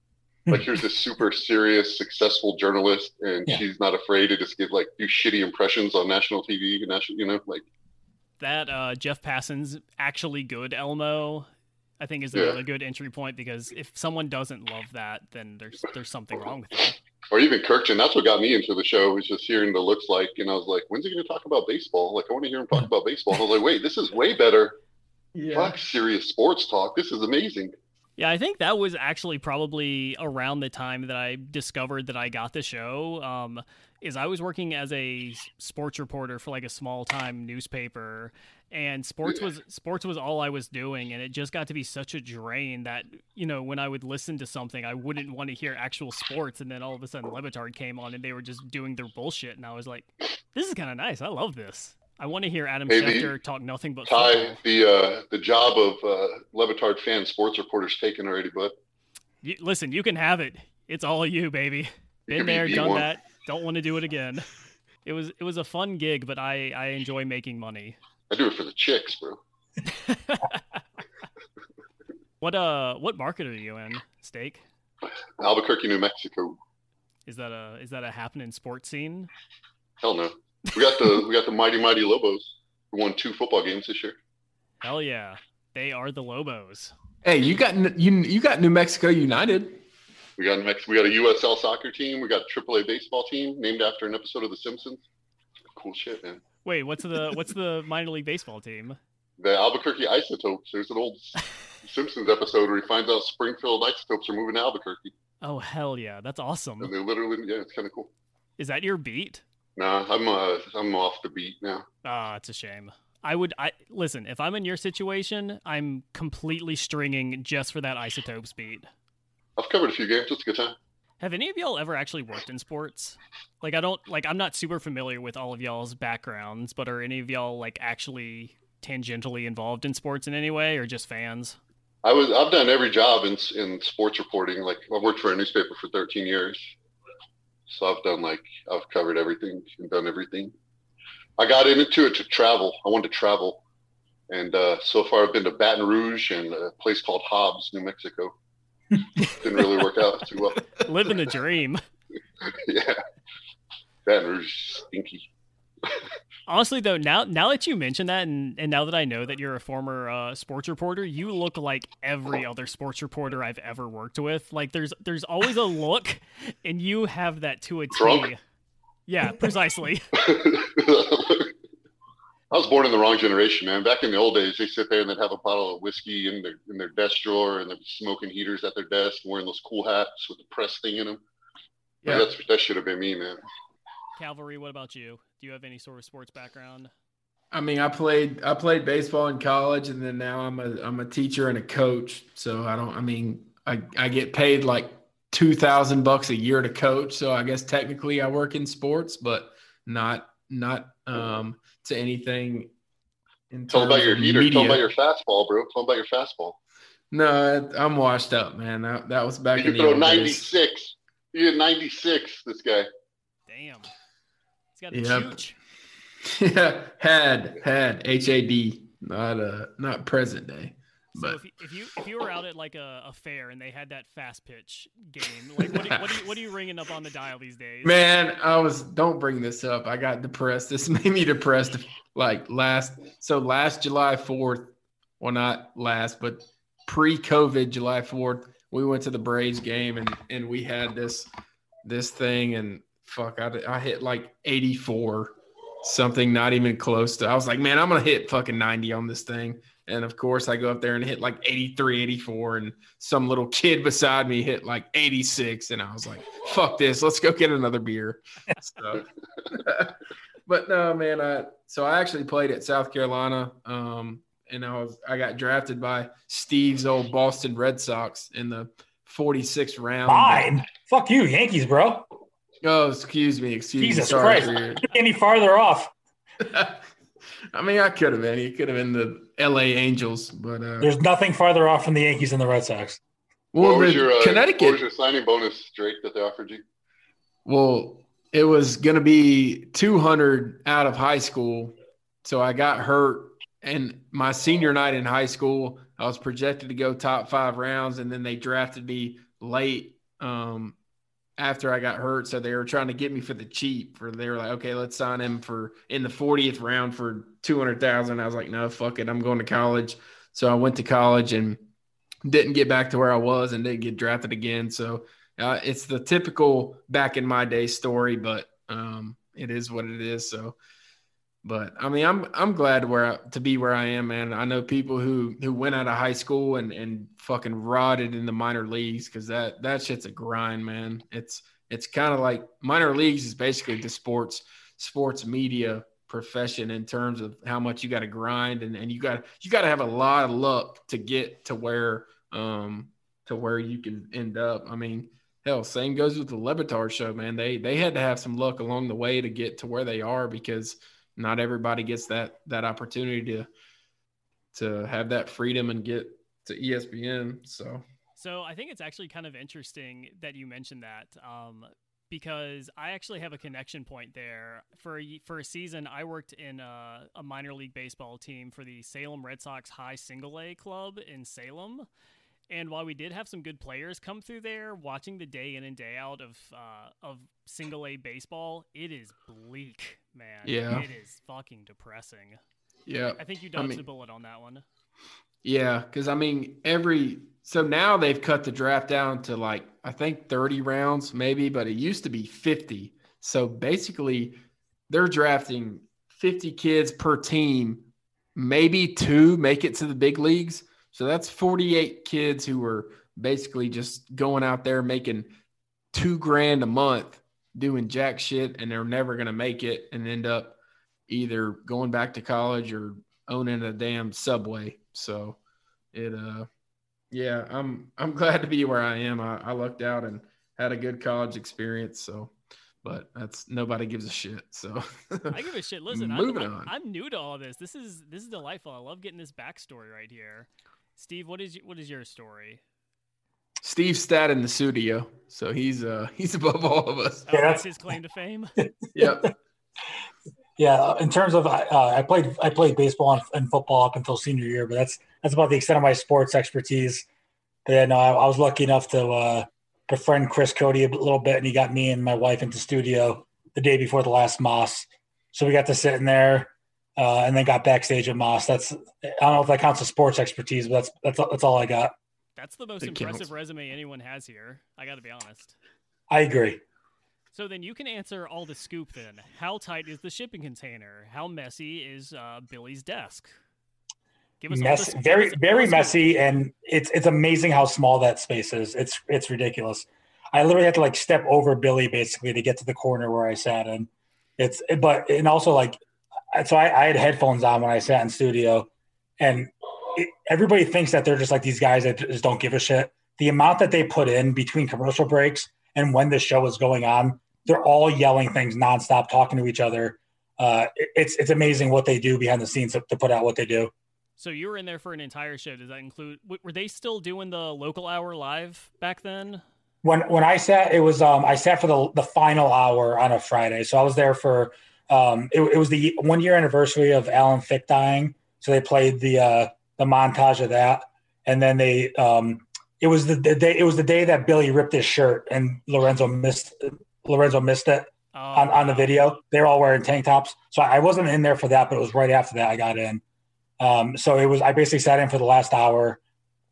[SPEAKER 4] Like here's this super serious, successful journalist, and
[SPEAKER 2] Yeah.
[SPEAKER 4] she's not afraid to just give like do shitty impressions on national TV, national, you know, like
[SPEAKER 1] that uh, Jeff Passan's actually good Elmo, I think is
[SPEAKER 4] Yeah.
[SPEAKER 1] a really good entry point because if someone doesn't love that, then there's there's something wrong with it.
[SPEAKER 4] or even Kirkchin. That's what got me into the show was just hearing the looks like, and I was like, when's he going to talk about baseball? Like I want to hear him talk about baseball. And I was like, wait, this is way better.
[SPEAKER 3] Yeah.
[SPEAKER 4] Fuck serious sports talk. This is amazing.
[SPEAKER 1] Yeah, I think that was actually probably around the time that I discovered that I got the show. Um, is I was working as a sports reporter for like a small time newspaper, and sports was sports was all I was doing, and it just got to be such a drain that you know when I would listen to something, I wouldn't want to hear actual sports, and then all of a sudden Le Batard came on, and they were just doing their bullshit, and I was like, this is kind of nice. I love this. I want to hear Adam
[SPEAKER 4] Hey,
[SPEAKER 1] Schefter talk nothing but
[SPEAKER 4] Ty,
[SPEAKER 1] football.
[SPEAKER 4] the uh, the job of uh, Le Batard fan sports reporter's taken already, but
[SPEAKER 1] You, listen, you can have it. It's all you, baby. Been
[SPEAKER 4] could be
[SPEAKER 1] there, done
[SPEAKER 4] V1.
[SPEAKER 1] that. Don't want to do it again. It was it was a fun gig, but I I enjoy making money.
[SPEAKER 4] I do it for the chicks, bro. (laughs)
[SPEAKER 1] What uh what market are you in, Steak?
[SPEAKER 4] Albuquerque, New Mexico.
[SPEAKER 1] Is that a is that a happening sports scene?
[SPEAKER 4] Hell no. We got the we got the mighty mighty Lobos who won two football games this year.
[SPEAKER 1] Hell yeah. They are the Lobos.
[SPEAKER 3] Hey, you got you you got New Mexico United.
[SPEAKER 4] We got Mex- we got a USL soccer team. We got a AAA baseball team named after an episode of The Simpsons. Cool shit, man.
[SPEAKER 1] Wait, what's the what's the (laughs) minor league baseball team?
[SPEAKER 4] The Albuquerque Isotopes. There's an old Simpsons episode where he finds out Springfield Isotopes are moving to Albuquerque,
[SPEAKER 1] Oh hell yeah, that's
[SPEAKER 4] and
[SPEAKER 1] awesome.
[SPEAKER 4] they literally yeah, it's kind of cool.
[SPEAKER 1] Is that your beat?
[SPEAKER 4] Nah, I'm uh, I'm off the beat now.
[SPEAKER 1] Ah, it's a shame. I would I listen, if I'm in your situation, I'm completely stringing just for that isotopes beat.
[SPEAKER 4] I've covered a few games. It's a good time.
[SPEAKER 1] Have any of y'all ever actually worked in sports? Like I don't like I'm not super familiar with all of y'all's backgrounds, but are any of y'all like actually tangentially involved in sports in any way or just fans?
[SPEAKER 4] I was I've done every job in in sports reporting. Like I worked for a newspaper for 13 years, so I've done like I've covered everything and done everything. I got into it to travel. I wanted to travel, and uh, so far I've been to Baton Rouge and a place called Hobbs, New Mexico. (laughs) Didn't really work out too well.
[SPEAKER 1] Living the dream. (laughs)
[SPEAKER 4] yeah, Baton Rouge stinky. (laughs)
[SPEAKER 1] Honestly, though, now now that you mention that, and, and now that I know that you're a former uh, sports reporter, you look like every other sports reporter I've ever worked with. Like there's there's always a look, and you have that to a T.
[SPEAKER 4] Drunk?
[SPEAKER 1] Yeah, precisely. (laughs)
[SPEAKER 4] I was born in the wrong generation, man. Back in the old days, they sit there and they'd have a bottle of whiskey in their in their desk drawer, and they'd be smoking heaters at their desk, wearing those cool hats with the press thing in them.
[SPEAKER 3] Yeah.
[SPEAKER 4] That's that should have been me, man.
[SPEAKER 1] Cavalry, what about you? Do you have any sort of sports background?
[SPEAKER 3] I mean, I played I played baseball in college, and then now I'm a I'm a teacher and a coach. So I don't. I mean, I I get paid like two thousand bucks a year to coach. So I guess technically I work in sports, but not not um to anything. In
[SPEAKER 4] Tell them about your
[SPEAKER 3] of
[SPEAKER 4] heater. Tell about your fastball, bro. Tell them about your fastball.
[SPEAKER 3] No, I'm washed up, man. That, that was back
[SPEAKER 4] You
[SPEAKER 3] in
[SPEAKER 4] can
[SPEAKER 3] the
[SPEAKER 4] throw 96. You had 96, this guy.
[SPEAKER 1] Damn, he's got a
[SPEAKER 3] Yep.
[SPEAKER 1] chooch. (laughs)
[SPEAKER 3] yeah, had had H A D, not uh not present day.
[SPEAKER 1] So
[SPEAKER 3] But
[SPEAKER 1] if you, if you if you were out at like a, a fair and they had that fast pitch game, like what do, you, what, do you, what are you ringing up on the dial these days?
[SPEAKER 3] Man, I was don't bring this up. I got depressed. (laughs) This made me depressed like last so last July 4th, well not last, but pre-COVID July 4th, we went to the Braves game and and we had this this thing and fuck I, I hit like 84 something not even close to I was like, man, I'm going to hit fucking 90 on this thing. And of course, I go up there and hit like 83, 84, and some little kid beside me hit like 86. And I was like, fuck this. Let's go get another beer. So, (laughs) but no, man. I, so I actually played at South Carolina. Um, and I was, I got drafted by Steve's old Boston Red Sox in the 46th round.
[SPEAKER 2] Mine. Fuck you, Yankees, bro.
[SPEAKER 3] Oh, excuse me. Excuse me.
[SPEAKER 2] Jesus
[SPEAKER 3] Sorry
[SPEAKER 2] Christ.
[SPEAKER 3] your-
[SPEAKER 2] Any farther off? (laughs)
[SPEAKER 3] I mean, I could have been. He could have been the L.A. Angels, but uh,
[SPEAKER 2] There's nothing farther off from the Yankees and the Red Sox.
[SPEAKER 3] well,
[SPEAKER 4] what was your uh,
[SPEAKER 3] Connecticut.
[SPEAKER 4] What was your signing bonus, Drake, that they offered you?
[SPEAKER 3] Well, it was going to be 200 out of high school. So I got hurt. And my senior night in high school, I was projected to go top five rounds. And then they drafted me late um, after I got hurt. So they were trying to get me for the cheap. For They were like, okay, let's sign him for in the 40th round for 200,000. I was like, no, fuck it. I'm going to college. So I went to college and didn't get back to where I was and didn't get drafted again. So uh, it's the typical back in my day story, but um, it is what it is. So, but I mean, I'm I'm glad where to be where I am, man. I know people who who went out of high school and and fucking rotted in the minor leagues because that that shit's a grind, man. It's it's kind of like minor leagues is basically the sports sports media profession in terms of how much you got to grind and, and you got you got to have a lot of luck to get to where um to where you can end up. I mean, hell, same goes with the LeBatard show, man. They they had to have some luck along the way to get to where they are because not everybody gets that that opportunity to to have that freedom and get to ESPN. So
[SPEAKER 1] So I think it's actually kind of interesting that you mentioned that, um, because I actually have a connection point there. For a, for a season, I worked in a, a minor league baseball team for the Salem Red Sox High Single A Club in Salem. And while we did have some good players come through there, watching the day in and day out of uh, of single A baseball, it is bleak, man.
[SPEAKER 3] Yeah.
[SPEAKER 1] it is fucking depressing.
[SPEAKER 3] yeah,
[SPEAKER 1] I think you dodged
[SPEAKER 3] mean-
[SPEAKER 1] the bullet on that one.
[SPEAKER 3] Yeah, because I mean, every so now they've cut the draft down to like I think 30 rounds, maybe, but it used to be 50. So basically, they're drafting 50 kids per team, maybe two make it to the big leagues. So that's 48 kids who are basically just going out there making two grand a month doing jack shit, and they're never going to make it and end up either going back to college or owning a damn subway. So it uh yeah, I'm I'm glad to be where I am. I, I lucked out and had a good college experience. So but that's nobody gives a shit. So (laughs)
[SPEAKER 1] I give a shit. Listen,
[SPEAKER 3] Moving
[SPEAKER 1] I'm,
[SPEAKER 3] on.
[SPEAKER 1] I'm new to all this. This is this is delightful. I love getting this backstory right here. Steve, what is what is your story?
[SPEAKER 3] Steve's stat in the studio. So he's uh (laughs) he's above all of us.
[SPEAKER 1] Oh,
[SPEAKER 2] Yeah,
[SPEAKER 1] that's
[SPEAKER 2] that's-
[SPEAKER 1] his claim to fame. (laughs)
[SPEAKER 3] Yep.
[SPEAKER 2] Yeah, in terms of uh, I played I played baseball and, and football up until senior year, but that's that's about the extent of my sports expertise. But yeah, no, I, I was lucky enough to uh, befriend Chris Cote a little bit, and he got me and my wife into studio the day before the last Moss. So we got to sit in there, uh, and then got backstage at Moss. That's I don't know if that counts as sports expertise, but that's that's that's all I got.
[SPEAKER 1] That's the most
[SPEAKER 3] It
[SPEAKER 1] impressive
[SPEAKER 3] counts.
[SPEAKER 1] resume anyone has here. I got to be honest.
[SPEAKER 2] I agree.
[SPEAKER 1] So then you can answer all the scoop then. How tight is the shipping container? How messy is uh, Billy's desk? Give us all
[SPEAKER 2] Mess,
[SPEAKER 1] the-
[SPEAKER 2] very
[SPEAKER 1] us
[SPEAKER 2] very
[SPEAKER 1] the scoop.
[SPEAKER 2] messy, and it's it's amazing how small that space is. It's it's ridiculous. I literally had to like step over Billy basically to get to the corner where I sat and It's but and also like so I, I had headphones on when I sat in studio, and it, everybody thinks that they're just like these guys that just don't give a shit. The amount that they put in between commercial breaks and when the show is going on, they're all yelling things nonstop, talking to each other. Uh, it- it's it's amazing what they do behind the scenes to, to put out what they do.
[SPEAKER 1] So you were in there for an entire show. Does that include? Were they still doing the local hour live back then?
[SPEAKER 2] when when I sat, it was um I sat for the the final hour on a Friday, so I was there for um it, it was the one year anniversary of Alan Thicke dying, so they played the uh the montage of that, and then they um it was the, the day it was the day that Billy ripped his shirt and Lorenzo missed Lorenzo missed it
[SPEAKER 1] Oh,
[SPEAKER 2] on, on the video. They're all wearing tank tops. So I wasn't in there for that, but it was right after that I got in. Um, so it was I basically sat in for the last hour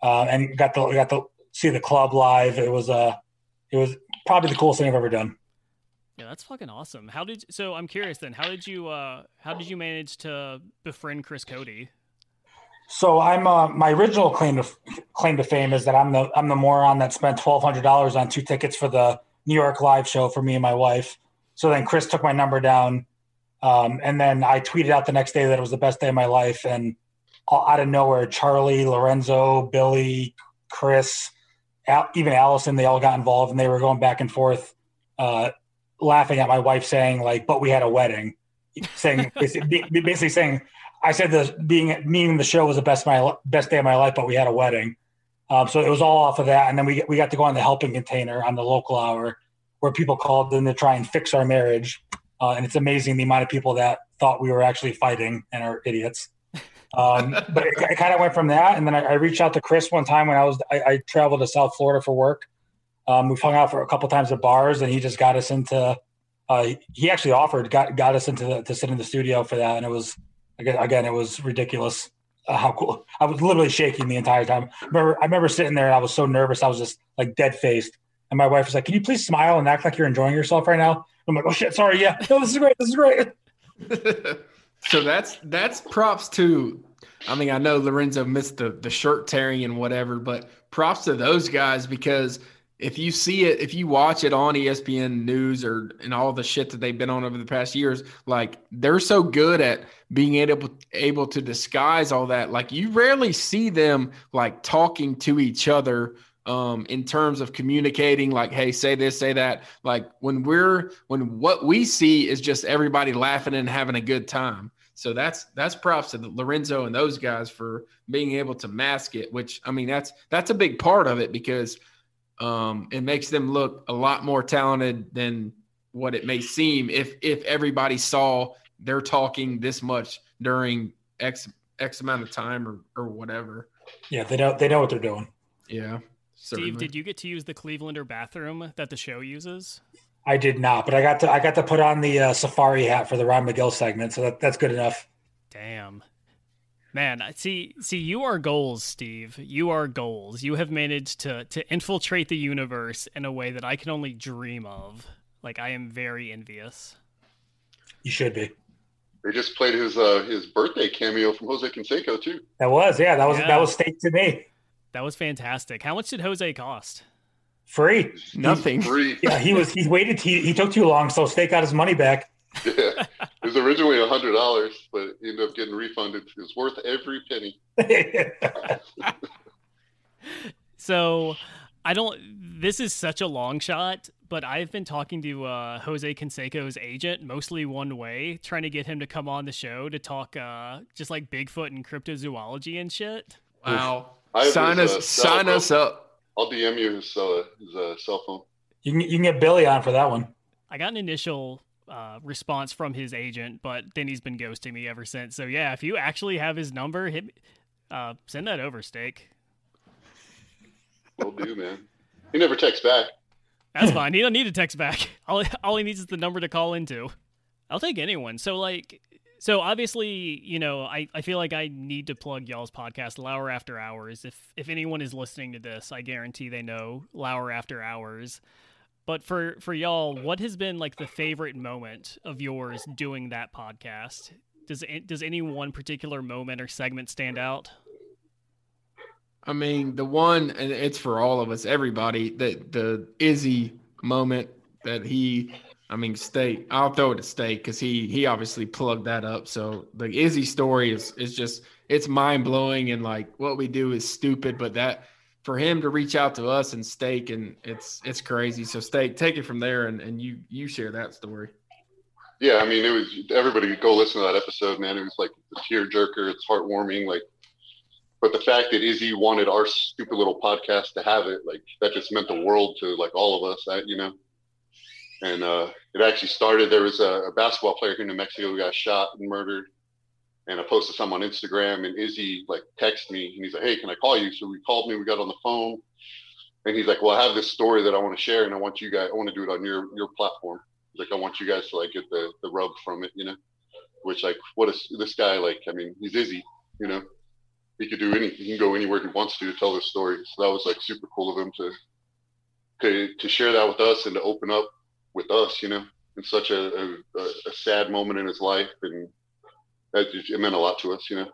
[SPEAKER 2] uh, and got to got to see the club live. It was uh it was probably the coolest thing I've ever done.
[SPEAKER 1] Yeah, that's fucking awesome. How did? So I'm curious then. How did you? uh How did you manage to befriend Chris Cote?
[SPEAKER 2] So I'm uh, my original claim to claim to fame is that I'm the I'm the moron that spent twelve hundred dollars on two tickets for the New York live show for me and my wife. So then Chris took my number down, um, and then I tweeted out the next day that it was the best day of my life. And out of nowhere, Charlie, Lorenzo, Billy, Chris, Al, even Allison, they all got involved, and they were going back and forth, uh, laughing at my wife saying like, "But we had a wedding," saying (laughs) basically, basically saying I said the being meaning the show was the best my best day of my life, but we had a wedding. Um, so it was all off of that, and then we we got to go on the helping container on the local hour, where people called in to try and fix our marriage, uh, and it's amazing the amount of people that thought we were actually fighting and are idiots. Um, (laughs) but it, it kind of went from that, and then I, I reached out to Chris one time when I was I, I traveled to South Florida for work. Um, we've hung out for a couple times at bars, and he just got us into. Uh, he actually offered got got us into the, to sit in the studio for that, and it was again, again it was ridiculous uh, how cool. I was literally shaking the entire time. I remember, I remember sitting there and I was so nervous. I was just like dead faced. And my wife was like, "Can you please smile and act like you're enjoying yourself right now?" I'm like, "Oh shit, sorry. Yeah, no, this is great. This is great." (laughs)
[SPEAKER 3] so that's that's props to I mean, I know Lorenzo missed the the shirt tearing and whatever, but props to those guys because if you see it, if you watch it on ESPN News or and all the shit that they've been on over the past years, like they're so good at being able able to disguise all that. Like you rarely see them like talking to each other um, in terms of communicating. Like, hey, say this, say that. Like when we're when what we see is just everybody laughing and having a good time. So that's that's props to Lorenzo and those guys for being able to mask it. Which I mean, that's that's a big part of it because um, it makes them look a lot more talented than what it may seem if if everybody saw they're talking this much during x x amount of time or or whatever.
[SPEAKER 2] Yeah, they know they know what they're doing.
[SPEAKER 3] Yeah.
[SPEAKER 1] Steve, did you get to use the Clevelander bathroom that the show uses?
[SPEAKER 2] I did not, but I got to I got to put on the uh, safari hat for the Ron McGill segment, so that, that's good enough.
[SPEAKER 1] Damn. Man, see see you are goals, Steve. You are goals. You have managed to to infiltrate the universe in a way that I can only dream of. Like I am very envious.
[SPEAKER 2] You should be.
[SPEAKER 4] They just played his uh, his birthday cameo from Jose Canseco too.
[SPEAKER 2] That was yeah. That was
[SPEAKER 1] Yeah.
[SPEAKER 2] that was steak to me.
[SPEAKER 1] That was fantastic. How much did Jose cost?
[SPEAKER 2] Free.
[SPEAKER 3] Nothing.
[SPEAKER 4] Free.
[SPEAKER 2] Yeah, he was. He waited. He, he took too long, so steak got his money back.
[SPEAKER 4] Yeah. It was originally a hundred dollars, but he ended up getting refunded. It was worth every penny. (laughs)
[SPEAKER 1] So I don't. This is such a long shot, but I've been talking to uh, Jose Canseco's agent mostly one way, trying to get him to come on the show to talk uh, just like Bigfoot and cryptozoology and shit.
[SPEAKER 3] Wow.
[SPEAKER 4] I
[SPEAKER 3] Sign
[SPEAKER 4] his,
[SPEAKER 3] us
[SPEAKER 4] uh, cell
[SPEAKER 3] sign
[SPEAKER 4] phone.
[SPEAKER 3] us up.
[SPEAKER 4] I'll DM you his uh, his uh, cell phone.
[SPEAKER 2] you can you can get Billy on for that one.
[SPEAKER 1] I got an initial uh, response from his agent, but then he's been ghosting me ever since. So yeah, if you actually have his number, hit, uh, send that over, Steak.
[SPEAKER 4] Will do, man. He never texts back.
[SPEAKER 1] That's (laughs) fine. He don't need to text back. (laughs) All all he needs is the number to call into. I'll take anyone. So like so obviously, you know, I, I feel like I need to plug y'all's podcast, Lour After Hours. If if anyone is listening to this, I guarantee they know Lour After Hours. But for for y'all, what has been like the favorite moment of yours doing that podcast? Does does any one particular moment or segment stand out?
[SPEAKER 3] I mean, the one, and it's for all of us, everybody. That the Izzy moment that he, I mean, State. I'll throw it to State because he he obviously plugged that up. So the Izzy story is is just it's mind blowing and like what we do is stupid, but that for him to reach out to us and Steak and it's it's crazy. So Steak take it from there and and you you share that story.
[SPEAKER 4] Yeah, I mean, it was everybody go listen to that episode, man. It was like a tear jerker. It's heartwarming. Like but the fact that Izzy wanted our stupid little podcast to have it, like that just meant the world to like all of us, you know. And uh, it actually started. There was a, a, basketball player here in New Mexico who got shot and murdered, and I posted some on Instagram. And Izzy like texted me, and he's like, "Hey, can I call you?" So we called me. We got on the phone, and he's like, "Well, I have this story that I want to share, and I want you guys. I want to do it on your your platform. He's Like, I want you guys to like get the the rub from it, you know." Which like, what is this guy like? I mean, he's Izzy, you know he could do anything. He can go anywhere he wants to to tell this story. So that was like super cool of him to to to share that with us and to open up with us. You know, in such a a, a sad moment in his life, and it meant a lot to us. You know.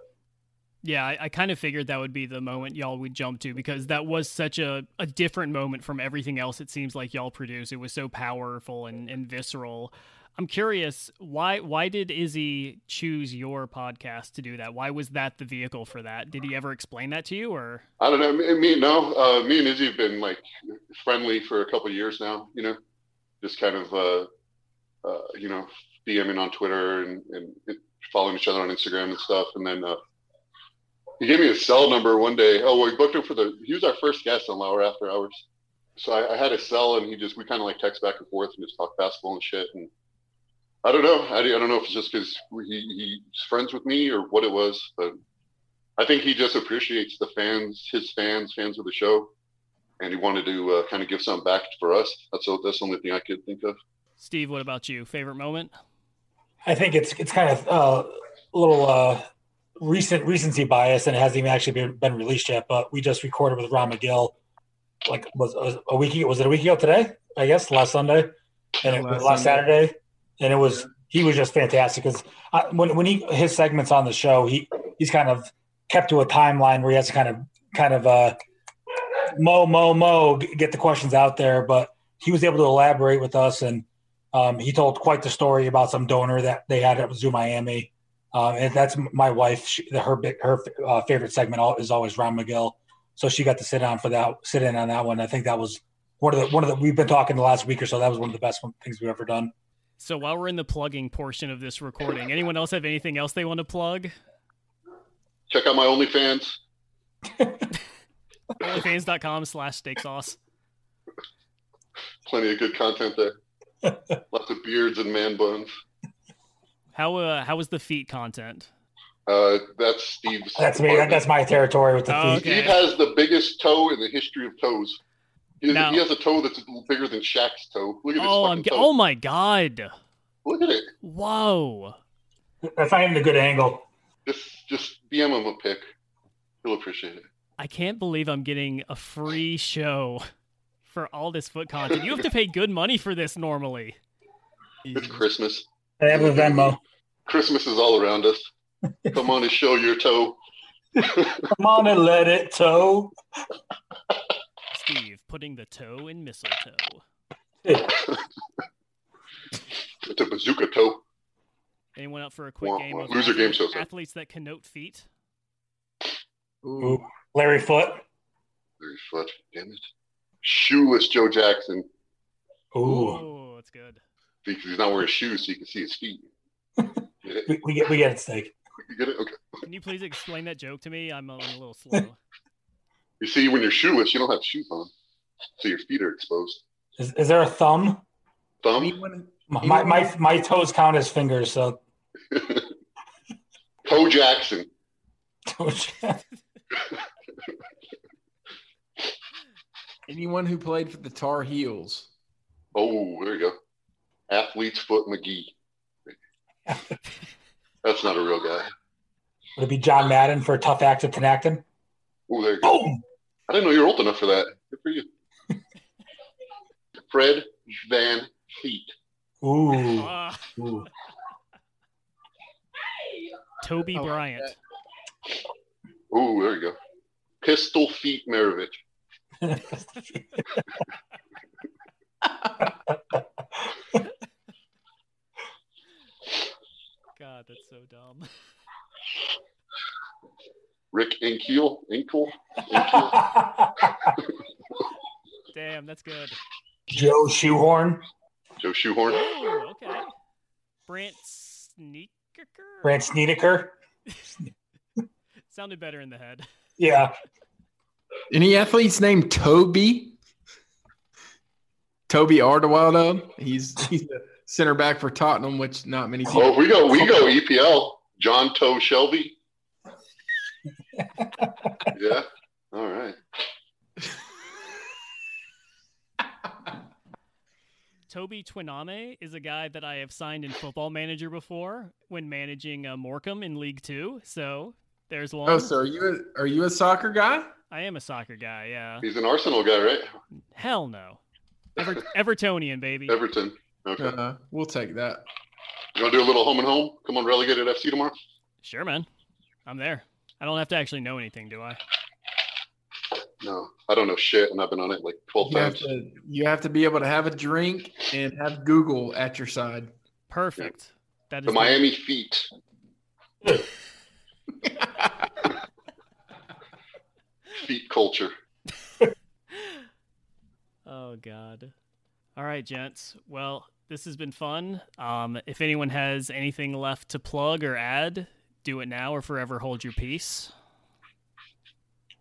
[SPEAKER 1] Yeah, I, I, kind of figured that would be the moment y'all would jump to because that was such a, a different moment from everything else it seems like y'all produce. It was so powerful and, and visceral. I'm curious why why did Izzy choose your podcast to do that? Why was that the vehicle for that? Did he ever explain that to you, or
[SPEAKER 4] I don't know. Me, me no. Uh, me and Izzy have been like friendly for a couple years now. You know, just kind of uh, uh, you know DMing on Twitter and, and following each other on Instagram and stuff. And then uh, he gave me his cell number one day. Oh, well, we booked him for the. He was our first guest on Lour After Hours. So I, I had a cell, and he just we kind of like text back and forth and just talk basketball and shit. And I don't know. I, I don't know if it's just because he, he's friends with me or what it was, but I think he just appreciates the fans, his fans, fans of the show, and he wanted to uh, kind of give something back for us. That's a, that's the only thing I could think of.
[SPEAKER 1] Steve, what about you? Favorite moment?
[SPEAKER 2] I think it's it's kind of uh, a little uh, recent recency bias, and it hasn't even actually been, been released yet. But we just recorded with Ron McGill, like was, was a week was it a week ago today? I guess last Sunday, and it was last Sunday. Saturday and it was he was just fantastic because when when he his segments on the show, he he's kind of kept to a timeline where he has to kind of kind of uh mo mo mo get the questions out there, but he was able to elaborate with us and um, he told quite the story about some donor that they had at Zoo Miami. Um, and that's my wife. She, her her uh, favorite segment is always Ron McGill, so she got to sit on for that, sit in on that one. I think that was one of the one of the we've been talking the last week or so. That was one of the best things we've ever done.
[SPEAKER 1] So while we're in the plugging portion of this recording, anyone else have anything else they want to plug?
[SPEAKER 4] Check out my OnlyFans. (laughs)
[SPEAKER 1] OnlyFans.com slash steak sauce.
[SPEAKER 4] Plenty of good content there. (laughs) Lots of beards and man buns.
[SPEAKER 1] How uh how was the feet content?
[SPEAKER 4] Uh, that's Steve's.
[SPEAKER 2] That's me. That's my territory with the oh,
[SPEAKER 4] feet. Okay. Steve has the biggest toe in the history of toes. He, now, he has a toe that's bigger than Shaq's toe. Look at
[SPEAKER 1] oh,
[SPEAKER 4] this.
[SPEAKER 1] I'm,
[SPEAKER 4] toe.
[SPEAKER 1] oh my god!
[SPEAKER 4] Look at it.
[SPEAKER 1] Whoa.
[SPEAKER 2] That's not even a good angle.
[SPEAKER 4] Just, just DM him a pic. He'll appreciate it.
[SPEAKER 1] I can't believe I'm getting a free show for all this foot content. You have to pay good money for this normally.
[SPEAKER 4] It's Christmas.
[SPEAKER 2] I have a Venmo.
[SPEAKER 4] Christmas is all around us. Come on and show your toe.
[SPEAKER 2] Come on and let it toe.
[SPEAKER 1] Steve putting the toe in mistletoe. (laughs)
[SPEAKER 4] it's a bazooka toe.
[SPEAKER 1] Anyone up for a quick game of
[SPEAKER 4] loser game show?
[SPEAKER 1] Athletes that connote feet.
[SPEAKER 2] Ooh. Larry Foot.
[SPEAKER 4] Larry Foote. Damn it. Shoeless Joe Jackson.
[SPEAKER 1] Ooh, that's good.
[SPEAKER 4] Because he's not wearing shoes, so you can see his feet. (laughs)
[SPEAKER 2] we, we, get we get it, steak.
[SPEAKER 4] You get it? Okay.
[SPEAKER 1] Can you please explain that joke to me? I'm a, I'm a little slow. (laughs)
[SPEAKER 4] You see, when you're shoeless, you don't have shoes on, so your feet are exposed.
[SPEAKER 2] Is, is there a thumb?
[SPEAKER 4] Thumb?
[SPEAKER 2] Anyone, my, my, my toes count as fingers, so. (laughs)
[SPEAKER 4] Toe Jackson.
[SPEAKER 2] Toe Jackson.
[SPEAKER 3] Anyone who played for the Tar Heels.
[SPEAKER 4] Oh, there you go. Athlete's Foot McGee. (laughs) That's not a real guy.
[SPEAKER 2] Would it be John Madden for a Tough Actin Tinactin?
[SPEAKER 4] Oh, there you go.
[SPEAKER 2] Boom!
[SPEAKER 4] I didn't know you were old enough for that. Good for you. Fred Van Feet.
[SPEAKER 2] Ooh.
[SPEAKER 1] Ah,
[SPEAKER 2] Ooh.
[SPEAKER 1] Toby
[SPEAKER 3] I like
[SPEAKER 1] Bryant.
[SPEAKER 4] Ooh, there you go. Pistol Feet Maravich.
[SPEAKER 1] God, that's so dumb.
[SPEAKER 4] Rick Ankiel. Inkle. Ankiel. (laughs)
[SPEAKER 1] Damn, that's good.
[SPEAKER 2] Joe Shoehorn.
[SPEAKER 4] Joe Shoehorn.
[SPEAKER 1] Oh, okay. Brandt Sneaker.
[SPEAKER 2] Brandt Snedeker. (laughs)
[SPEAKER 1] Sounded better in the head.
[SPEAKER 2] Yeah.
[SPEAKER 3] Any athletes named Toby? Toby Alderweireld. He's he's the center back for Tottenham, which not many people.
[SPEAKER 4] Oh, we go. We go EPL. John Toe Shelby. (laughs) yeah. All right.
[SPEAKER 1] Toby Twiname is a guy that I have signed in Football Manager before when managing uh, Morecambe in League Two. So there's one.
[SPEAKER 3] Oh, so are you a, are you a soccer guy?
[SPEAKER 1] I am a soccer guy. Yeah.
[SPEAKER 4] He's an Arsenal guy, right?
[SPEAKER 1] Hell no. Ever- Evertonian baby.
[SPEAKER 4] Everton. Okay.
[SPEAKER 3] Uh, we'll take that.
[SPEAKER 4] You want to do a little home and home? Come on, relegated FC tomorrow.
[SPEAKER 1] Sure, man. I'm there. I don't have to actually know anything, do I?
[SPEAKER 4] No, I don't know shit, and I've been on it like twelve
[SPEAKER 3] You have
[SPEAKER 4] times.
[SPEAKER 3] to you have to be able to have a drink and have Google at your side.
[SPEAKER 1] Perfect. That is
[SPEAKER 4] The Miami Feet. (laughs) Feet culture. (laughs)
[SPEAKER 1] Oh God. All right, gents. Well, this has been fun. Um, if anyone has anything left to plug or add, do it now or forever hold your peace.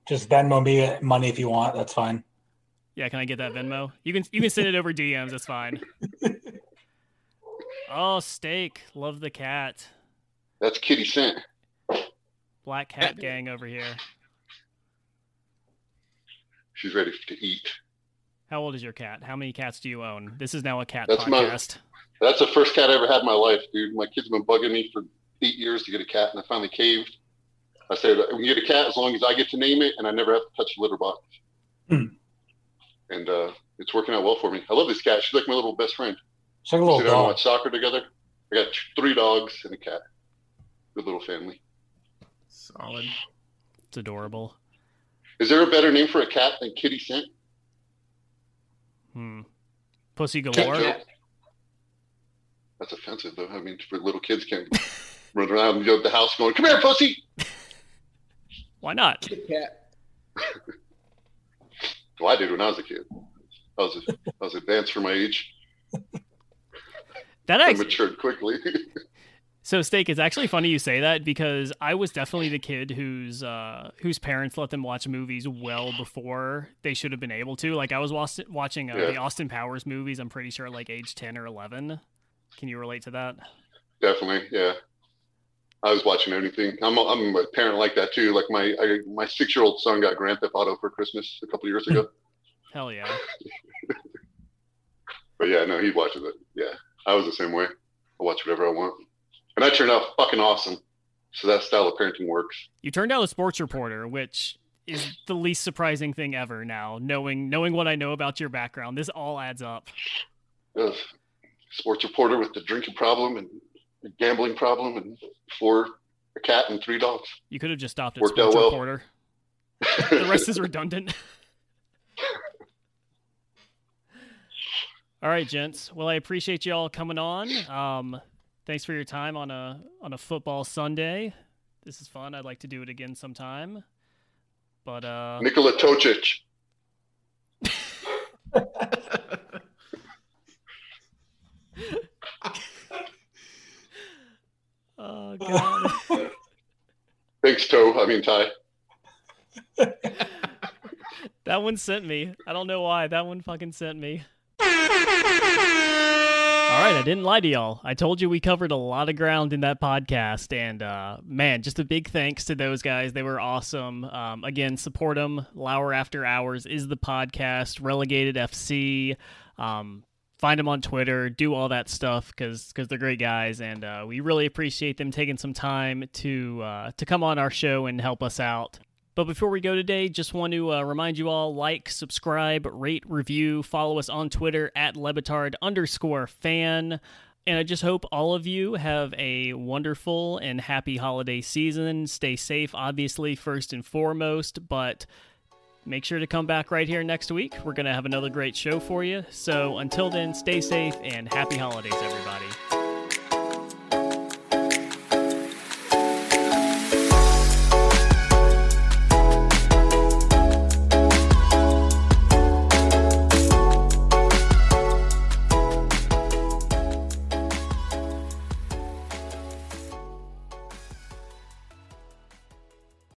[SPEAKER 2] Just Venmo me money if you want. That's fine.
[SPEAKER 1] Yeah, can I get that Venmo? You can you can send it over DMs. That's fine. (laughs) Oh, steak. Love the cat.
[SPEAKER 4] That's Kitty Scent.
[SPEAKER 1] Black cat gang over here.
[SPEAKER 4] She's ready to eat.
[SPEAKER 1] How old is your cat? How many cats do you own? This is now a cat
[SPEAKER 4] That's my-
[SPEAKER 1] podcast.
[SPEAKER 4] That's the first cat I ever had in my life, dude. My kids have been bugging me for eight years to get a cat, and I finally caved. I said, "We can get a cat as long as I get to name it, and I never have to touch the litter box."
[SPEAKER 2] Hmm.
[SPEAKER 4] And uh, it's working out well for me. I love this cat. She's like my little best friend.
[SPEAKER 2] It's like a
[SPEAKER 4] We
[SPEAKER 2] little
[SPEAKER 4] sit down and
[SPEAKER 2] dog.
[SPEAKER 4] watch soccer together. I got three dogs and a cat. Good little family.
[SPEAKER 3] Solid.
[SPEAKER 1] It's adorable.
[SPEAKER 4] Is there a better name for a cat than Kitty Scent?
[SPEAKER 1] Hmm. Pussy galore.
[SPEAKER 4] That's offensive, though. I mean, for little kids can't (laughs) run around and go to the house going, "Come here, pussy." (laughs)
[SPEAKER 1] Why not?
[SPEAKER 3] Cat. (laughs)
[SPEAKER 4] Well, I did when I was a kid. I was I was advanced for my age.
[SPEAKER 1] That
[SPEAKER 4] I
[SPEAKER 1] actually,
[SPEAKER 4] matured quickly.
[SPEAKER 1] So, Steak, it's actually funny you say that because I was definitely the kid whose uh, whose parents let them watch movies well before they should have been able to. Like I was was- watching uh,
[SPEAKER 4] Yeah.
[SPEAKER 1] the Austin Powers movies. I'm pretty sure like age ten or eleven. Can you relate to that?
[SPEAKER 4] Definitely, yeah. I was watching anything. I'm a, I'm a parent like that too. Like my I, my six year old son got Grand Theft Auto for Christmas a couple years ago. (laughs)
[SPEAKER 1] Hell yeah! (laughs)
[SPEAKER 4] but yeah, no, he watches it. Yeah, I was the same way. I watch whatever I want, and I turned out fucking awesome. So that style of parenting works.
[SPEAKER 1] You turned out a sports reporter, which is the least surprising thing ever. Now, knowing knowing what I know about your background, this all adds up.
[SPEAKER 4] Ugh. Sports reporter with the drinking problem and the gambling problem, and for a cat and three dogs.
[SPEAKER 1] You could have just stopped at
[SPEAKER 4] Worked out
[SPEAKER 1] sports
[SPEAKER 4] well.
[SPEAKER 1] reporter. The rest is redundant. (laughs) all right, gents. Well, I appreciate you all coming on. Um, thanks for your time on a on a football Sunday. This is fun. I'd like to do it again sometime. But uh,
[SPEAKER 4] Nikola Tocic. (laughs)
[SPEAKER 1] oh god, (laughs)
[SPEAKER 4] Thanks, Toe. I mean Ty. (laughs)
[SPEAKER 1] that one sent me. I don't know why. That one fucking sent me. All right, I didn't lie to y'all. I told you we covered a lot of ground in that podcast, and uh, man, just a big thanks to those guys. They were awesome. Um, again, support them. Lour After Hours is the podcast. Relegated FC. Um, find them on Twitter, do all that stuff because because they're great guys, and uh, we really appreciate them taking some time to uh, to come on our show and help us out. But before we go today, just want to uh, remind you all like, subscribe, rate, review, follow us on Twitter at LeBatard underscore fan. And I just hope all of you have a wonderful and happy holiday season. Stay safe, obviously, first and foremost, but make sure to come back right here next week. We're going to have another great show for you. So until then, stay safe and happy holidays, everybody.